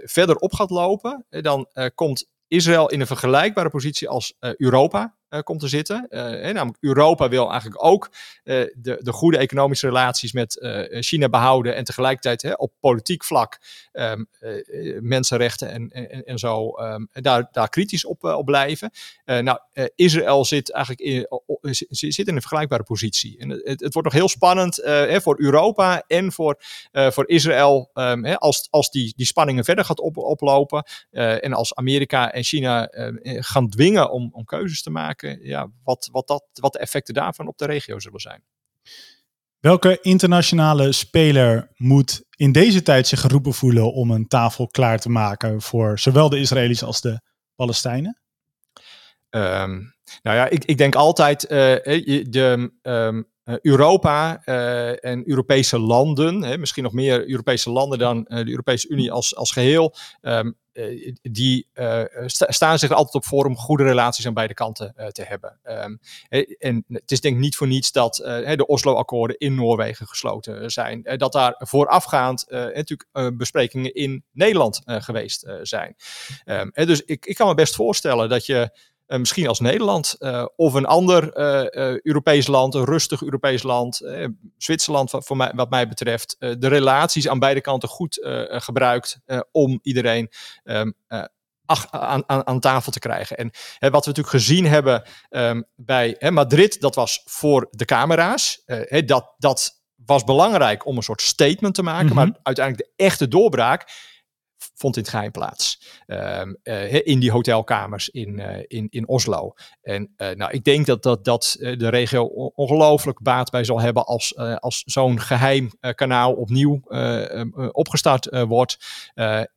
verder op gaat lopen, dan komt Israël in een vergelijkbare positie als Europa komt te zitten. Uh, namelijk Europa wil eigenlijk ook uh, de, de goede economische relaties met China behouden en tegelijkertijd hè, op politiek vlak um, mensenrechten en, en, en zo um, daar, daar kritisch op, op blijven. nou, Israël zit eigenlijk in, zit in een vergelijkbare positie. En het, het wordt nog heel spannend hè, voor Europa en voor, voor Israël um, hè, als, als die, die spanningen verder gaat op, oplopen en als Amerika en China gaan dwingen om, om keuzes te maken ja, wat, wat, dat, wat de effecten daarvan op de regio zullen zijn. Welke internationale speler moet in deze tijd zich geroepen voelen om een tafel klaar te maken voor zowel de Israëli's als de Palestijnen? Um, nou ja, ik, ik denk altijd, uh, de, um, Europa en Europese landen, hè, misschien nog meer Europese landen dan de Europese Unie als, als geheel, ehm, eh, die uh, staan zich altijd op voor om goede relaties aan beide kanten uh, te hebben. Um, en het is denk ik niet voor niets dat de Oslo-akkoorden in Noorwegen gesloten zijn. dat daar voorafgaand natuurlijk besprekingen in Nederland geweest zijn. Um, dus ik, ik kan me best voorstellen dat je misschien als Nederland uh, of een ander uh, Europees land, een rustig Europees land, Zwitserland wat, voor mij, wat mij betreft, de relaties aan beide kanten goed gebruikt om iedereen um, aan, aan, aan, tafel te krijgen. En hè, wat we natuurlijk gezien hebben um, bij hè, Madrid, dat was voor de camera's. Hè, dat, dat was belangrijk om een soort statement te maken, mm -hmm. maar uiteindelijk de echte doorbraak vond in het geheim plaats. Um, uh, in die hotelkamers in, uh, in, in Oslo. En uh, nou, ik denk dat, dat, dat de regio ongelooflijk baat bij zal hebben als, als zo'n geheim kanaal opnieuw opgestart wordt.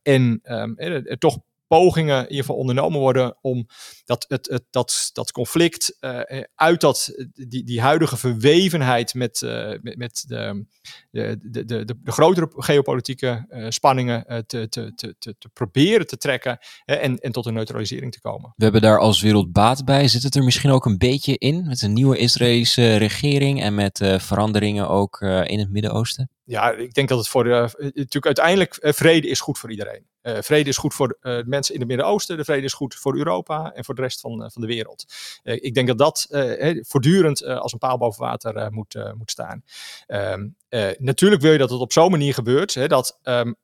en er toch pogingen in ieder geval ondernomen worden om dat, het, het, dat, dat conflict uh, uit dat, die, die huidige verwevenheid met, uh, met, met de, de, de, de, de, grotere geopolitieke uh, spanningen te, te, te, te, te proberen te trekken en, en tot een neutralisering te komen. We hebben daar als wereld baat bij. Zit het er misschien ook een beetje in met een nieuwe Israëlische regering en met veranderingen ook in het Midden-Oosten? Ja, ik denk dat het voor de, natuurlijk uiteindelijk vrede is goed voor iedereen. Uh, vrede is goed voor uh, mensen in het Midden-Oosten, de vrede is goed voor Europa en voor de rest van, uh, van de wereld. ik denk dat dat voortdurend als een paal boven water moet, moet staan. Um, natuurlijk wil je dat het op zo'n manier gebeurt, dat um,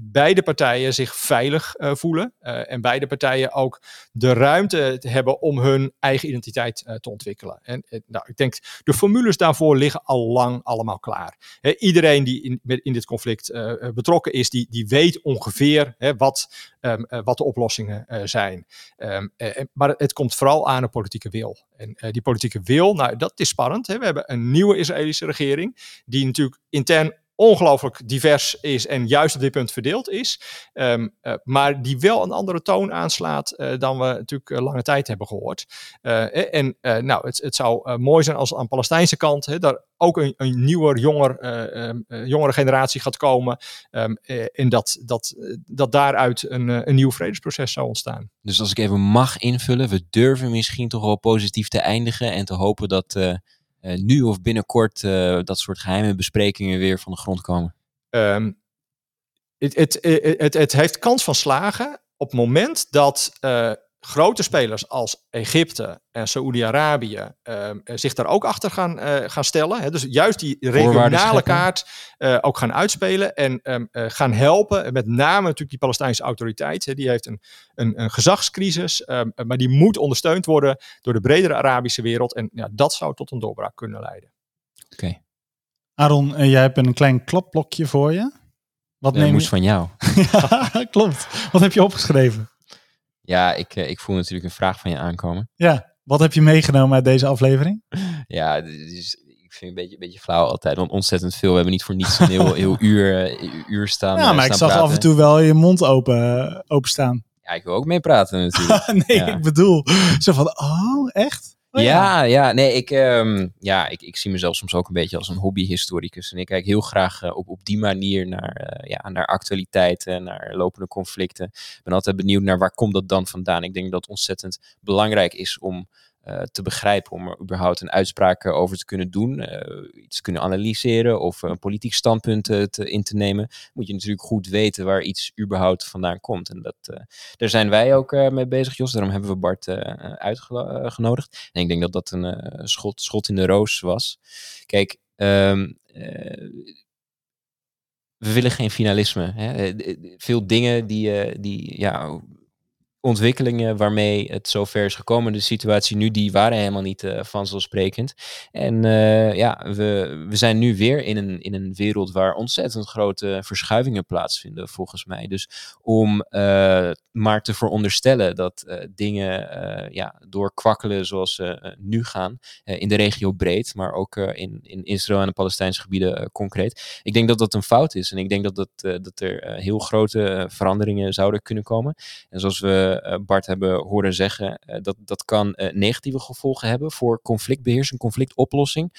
beide partijen zich veilig voelen en beide partijen ook de ruimte hebben om hun eigen identiteit te ontwikkelen. En nou, ik denk, de formules daarvoor liggen al lang allemaal klaar. Iedereen die in, in dit conflict betrokken is, die, die weet ongeveer wat, um, uh, wat de oplossingen uh, zijn. Um, uh, maar het komt vooral aan de politieke wil. En die politieke wil, nou, dat is spannend. Hè. We hebben een nieuwe Israëlische regering, die natuurlijk intern ongelooflijk divers is en juist op dit punt verdeeld is. Um, uh, maar die wel een andere toon aanslaat uh, dan we natuurlijk uh, lange tijd hebben gehoord. en nou, het, het zou mooi zijn als aan de Palestijnse kant hè, daar ook een, een nieuwer, jonger, um, jongere generatie gaat komen. Um, en dat, dat, dat daaruit een, een nieuw vredesproces zou ontstaan. Dus als ik even mag invullen, we durven misschien toch wel positief te eindigen en te hopen dat nu of binnenkort uh, dat soort geheime besprekingen weer van de grond komen? Um, het, het, heeft kans van slagen op het moment dat grote spelers als Egypte en Saoedi-Arabië uh, zich daar ook achter gaan, uh, gaan stellen. Hè? Dus juist die regionale kaart uh, ook gaan uitspelen en um, gaan helpen. Met name natuurlijk die Palestijnse autoriteit. Hè? Die heeft een, een, een gezagscrisis, um, maar die moet ondersteund worden door de bredere Arabische wereld. En ja, dat zou tot een doorbraak kunnen leiden. Oké. Okay. Aaron, jij hebt een klein klapblokje voor je. Wat neem moest je... van jou. [laughs] ja, klopt. Wat heb je opgeschreven? Ja, ik, ik voel natuurlijk een vraag van je aankomen. Ja, wat heb je meegenomen uit deze aflevering? [laughs] Ja, dus, ik vind het een beetje, een beetje flauw altijd, want ontzettend veel. We hebben niet voor niets een heel, heel [laughs] uur, uur staan. Ja, maar staan ik zag praten. af en toe wel je mond open, openstaan. Ja, ik wil ook meepraten natuurlijk. [laughs] nee, ja. ik bedoel, zo van, oh, echt? Oh, ja. ja, nee, ik, um, ja ik, ik zie mezelf soms ook een beetje als een hobbyhistoricus. En ik kijk heel graag uh, op, op die manier naar, uh, ja, naar actualiteiten, naar lopende conflicten. Ik ben altijd benieuwd naar waar komt dat dan vandaan. Ik denk dat het ontzettend belangrijk is om te begrijpen, om er überhaupt een uitspraak over te kunnen doen, uh, iets kunnen analyseren of een politiek standpunt te, in te nemen, moet je natuurlijk goed weten waar iets überhaupt vandaan komt. En dat, daar zijn wij ook mee bezig, Jos. Daarom hebben we Bart uitgenodigd. En ik denk dat dat een schot, schot in de roos was. Kijk, um, we willen geen finalisme. Hè? Veel dingen die, die ja, ontwikkelingen waarmee het zover is gekomen, de situatie nu, die waren helemaal niet uh, vanzelfsprekend. En uh, ja, we, we zijn nu weer in een, in een wereld waar ontzettend grote verschuivingen plaatsvinden, volgens mij. Dus om uh, maar te veronderstellen dat dingen ja, doorkwakkelen zoals ze nu gaan, in de regio breed, maar ook in, in Israël en de Palestijnse gebieden concreet. Ik denk dat dat een fout is en ik denk dat, dat, dat er heel grote veranderingen zouden kunnen komen. En zoals we Bart hebben horen zeggen, dat, dat kan negatieve gevolgen hebben voor conflictbeheersing, conflictoplossing.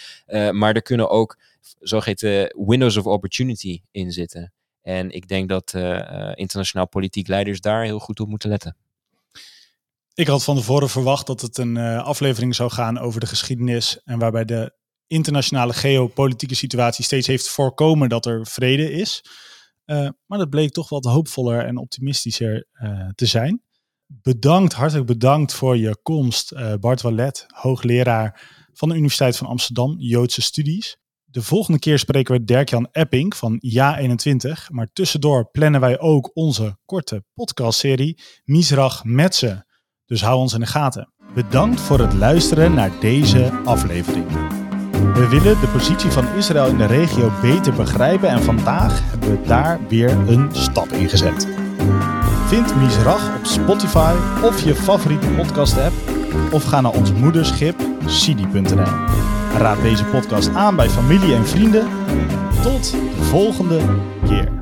maar er kunnen ook zogeheten windows of opportunity in zitten. En ik denk dat internationaal politiek leiders daar heel goed op moeten letten. Ik had van tevoren verwacht dat het een aflevering zou gaan over de geschiedenis en waarbij de internationale geopolitieke situatie steeds heeft voorkomen dat er vrede is. Maar dat bleek toch wat hoopvoller en optimistischer te zijn. Bedankt, hartelijk bedankt voor je komst, uh, Bart Wallet, hoogleraar van de Universiteit van Amsterdam, Joodse Studies. De volgende keer spreken we Dirk-Jan Epping van Ja21. Maar tussendoor plannen wij ook onze korte podcastserie Misrach Metze. Dus hou ons in de gaten. Bedankt voor het luisteren naar deze aflevering. We willen de positie van Israël in de regio beter begrijpen en vandaag hebben we daar weer een stap in gezet. Vind Misrach op Spotify of je favoriete podcast app of ga naar ons moederschip sidi.nl. Raad deze podcast aan bij familie en vrienden. Tot de volgende keer.